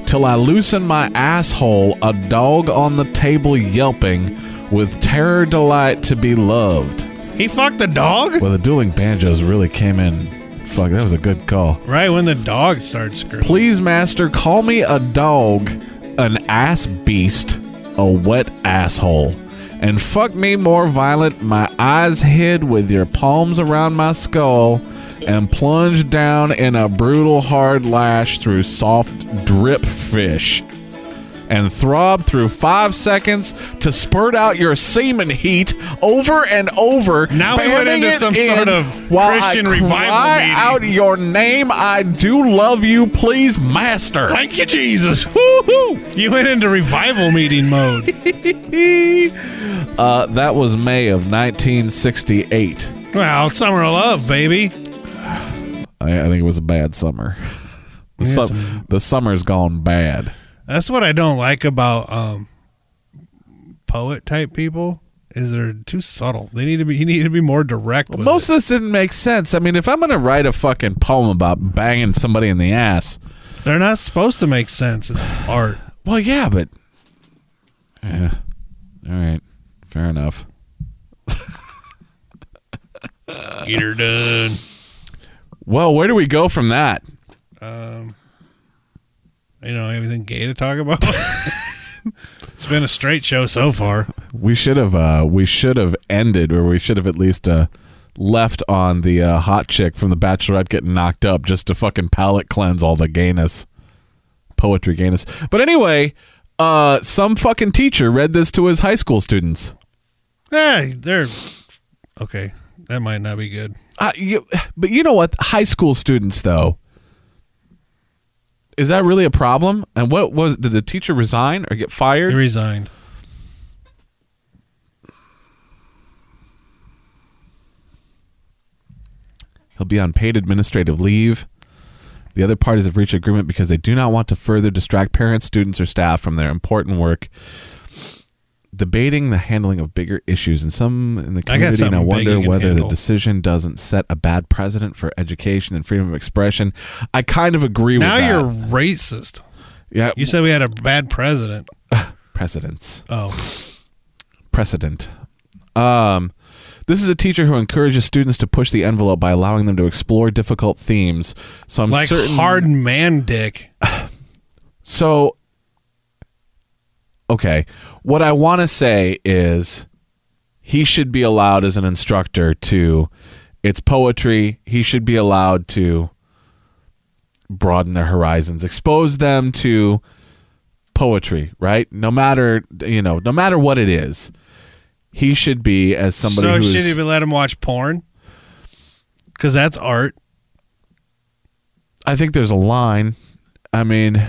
Till I loosen my asshole, a dog on the table yelping, with terror delight to be loved. He fucked the dog? Well, the dueling banjos really came in. Fuck, that was a good call. Right when the dog starts screaming. Please, master, call me a dog, an ass beast, a wet asshole. And fuck me more violent, my eyes hid with your palms around my skull, and plunge down in a brutal hard lash through soft drip fish. And throb through five seconds to spurt out your semen heat over and over. Now we went into some in sort of Christian I revival cry meeting. out your name. I do love you, please, master. Thank you, Jesus. Woo-hoo. You went into revival meeting mode. Uh, that was May of 1968. Wow, summer of love, baby. I, I think it was a bad summer. The, We had sum- the summer's gone bad. That's what I don't like about um poet type people is they're too subtle. They need to be. You need to be more direct. With Most of this didn't make sense. I mean, if I'm going to write a fucking poem about banging somebody in the ass. They're not supposed to make sense. It's art. well, yeah, but. Yeah. All right. Fair enough. Get her done. Well, where do we go from that? Um, you know, anything gay to talk about? it's been a straight show so far. We should have uh we should have ended or we should have at least uh left on the uh, hot chick from the bachelorette getting knocked up just to fucking palate cleanse all the gayness. Poetry gayness. But anyway, uh some fucking teacher read this to his high school students. Yeah, they're okay. That might not be good. Uh, you, but you know what? High school students though. Is that really a problem? And what was did the teacher resign or get fired? He resigned. He'll be on paid administrative leave. The other parties have reached agreement because they do not want to further distract parents, students, or staff from their important work. Debating the handling of bigger issues, and some in the community now something big wonder whether the decision doesn't set a bad precedent for education and freedom of expression. I kind of agree Now with that. Now you're racist. yeah, You said we had a bad president. precedents. Oh, precedent. Um, this is a teacher who encourages students to push the envelope by allowing them to explore difficult themes. So I'm like certain hard man dick. So, okay, what I want to say is he should be allowed as an instructor to. It's poetry. He should be allowed to broaden their horizons, expose them to poetry. Right? No matter you know, no matter what it is, he should be as somebody so who's should even let him watch porn? Because that's art. I think there's a line. I mean,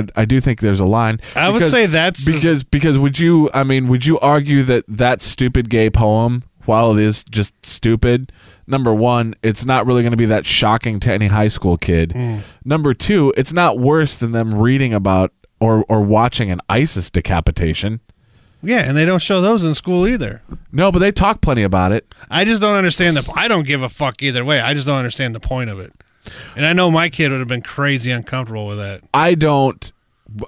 I I do think there's a line. I would say that's- because because would you? I mean, would you argue that that stupid gay poem, while it is just stupid, number one, it's not really going to be that shocking to any high school kid. Hmm. Number two, it's not worse than them reading about or or watching an ISIS decapitation. Yeah, and they don't show those in school either. No, but they talk plenty about it. I just don't understand the. I don't give a fuck either way. I just don't understand the point of it. And I know my kid would have been crazy uncomfortable with that. I don't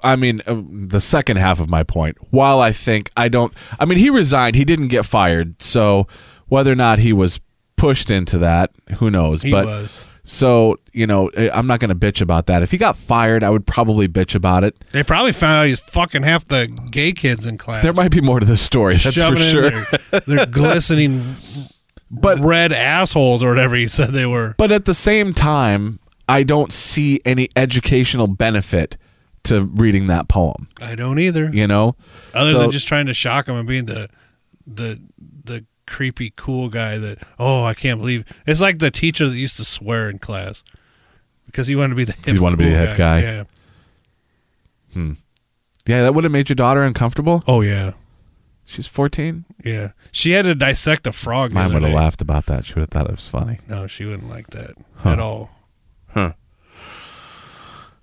I mean, uh, the second half of my point. While I think I don't, I mean, he resigned. He didn't get fired. So whether or not he was pushed into that, who knows? He but was. so you know, I'm not going to bitch about that. If he got fired, I would probably bitch about it. They probably found out he's fucking half the gay kids in class. There might be more to this story. That's Shoving for sure. Their, their glistening, but red assholes or whatever he said they were. But at the same time, I don't see any educational benefit to reading that poem. I don't either. You know, Other So- than just trying to shock him and being the the the creepy cool guy that oh I can't believe it's like the teacher that used to swear in class because he wanted to be the hip He wanted to be cool the hip guy. Yeah. Hmm. Yeah, that would have made your daughter uncomfortable. Oh yeah, she's 14. Yeah. She had to dissect a frog. Mine would have laughed about that. She would have thought it was funny. No, she wouldn't like that Huh. at all. Huh.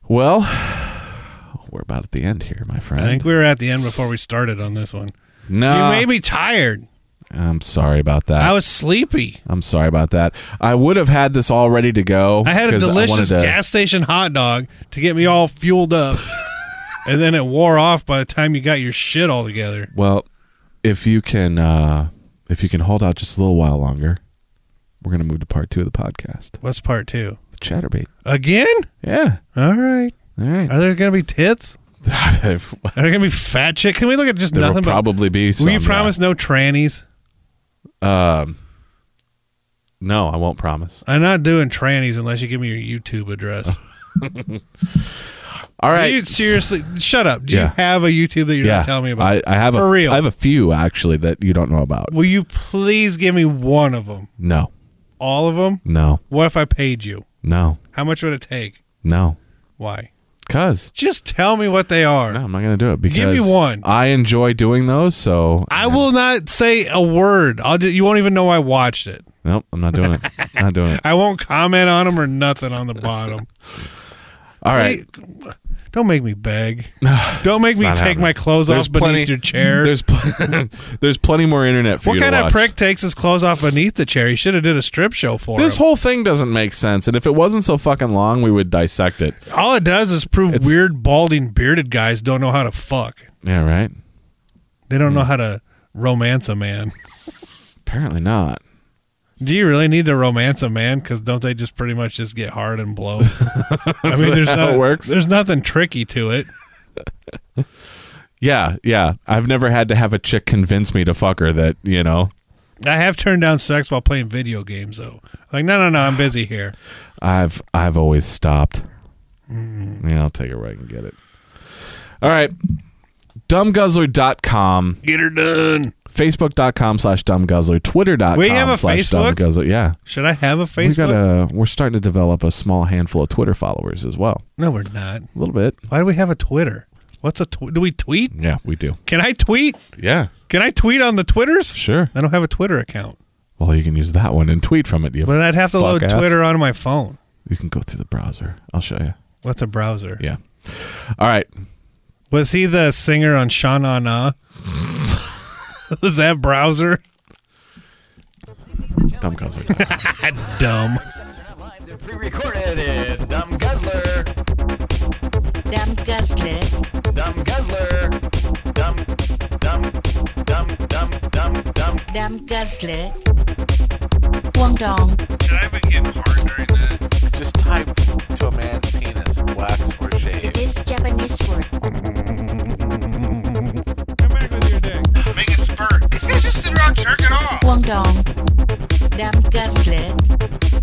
Well, we're about at the end here, my friend. I think we were at the end before we started on this one. No. You made me tired. I'm sorry about that. I was sleepy. I'm sorry about that. I would have had this all ready to go. I had a delicious to- gas station hot dog to get me all fueled up. and then it wore off by the time you got your shit all together. Well, if you can, uh, if you can hold out just a little while longer, we're gonna move to part two of the podcast. What's part two? The chaturbate. Again? Yeah. All right. All right. Are there going to be tits? Are there going to be fat chick? Can we look at just There will nothing but- probably be Will you some, promise no trannies? Um. No, I won't promise. I'm not doing trannies unless you give me your YouTube address. All right. Do you seriously, shut up. Do Yeah. you have a YouTube that you're not telling me about? I, I have For a, real. I have a few actually that you don't know about. Will you please give me one of them? No, All of them? no, What if I paid you? no, How much would it take? no. Why? Cause Just tell me what they are. no, I'm not gonna do it because Give me one. I enjoy doing those. So I will not say a word. I'll you won't even know I watched it. nope, I'm not doing it. not doing it. I won't comment on them or nothing on the bottom. All right. Hey, don't make me beg. Don't make me take happening. my clothes There's off beneath plenty- your chair. There's pl- there's plenty more internet for what you What kind of watch. prick takes his clothes off beneath the chair? He should have did a strip show for This him. whole thing doesn't make sense, and if it wasn't so fucking long, we would dissect it. All it does is prove It's- weird, balding, bearded guys don't know how to fuck. Yeah, right. They don't know hmm. how to romance a man. Apparently not. Do you really need to romance a man? Because don't they just pretty much just get hard and blow? I mean, there's how no, it works? There's nothing tricky to it. Yeah, yeah. I've never had to have a chick convince me to fuck her that you know. I have turned down sex while playing video games, though. Like, no, no, no, I'm busy here. I've I've always stopped. Mm. Yeah, I'll take it where I can get it. All right. Dumbguzzler.com. Get her done. Facebook.com slash dumbguzzler. Twitter.com We have a slash Facebook? dumbguzzler. Yeah. Should I have a Facebook? We got a, we're starting to develop a small handful of Twitter followers as well. no, we're not. A little bit. Why do we have a Twitter? What's a tw- do we tweet? Yeah, we do. Can I tweet? Yeah. Can I tweet on the Twitters? Sure. I don't have a Twitter account, Well, you can use that one and tweet from it. You but I'd have to load ass. Twitter on my phone. You can go through the browser. I'll show you. What's a browser? Yeah. All right. Was he the singer on Sha Na Na? Was that browser? Dumbguzzler. Dumb. Pre-recorded, it's Dumb Guzzler. Dumb Guzzler. Dumb Guzzler. Dumb, dumb, dumb, dumb, dumb, dumb. Dumb Guzzler. Wong Dong. Should I have been getting hard during that? Just type to a man's penis, wax or shave. It is Japanese word. Mm-hmm. These guys just sit around jerking off. Guangdong. Damn gaslit.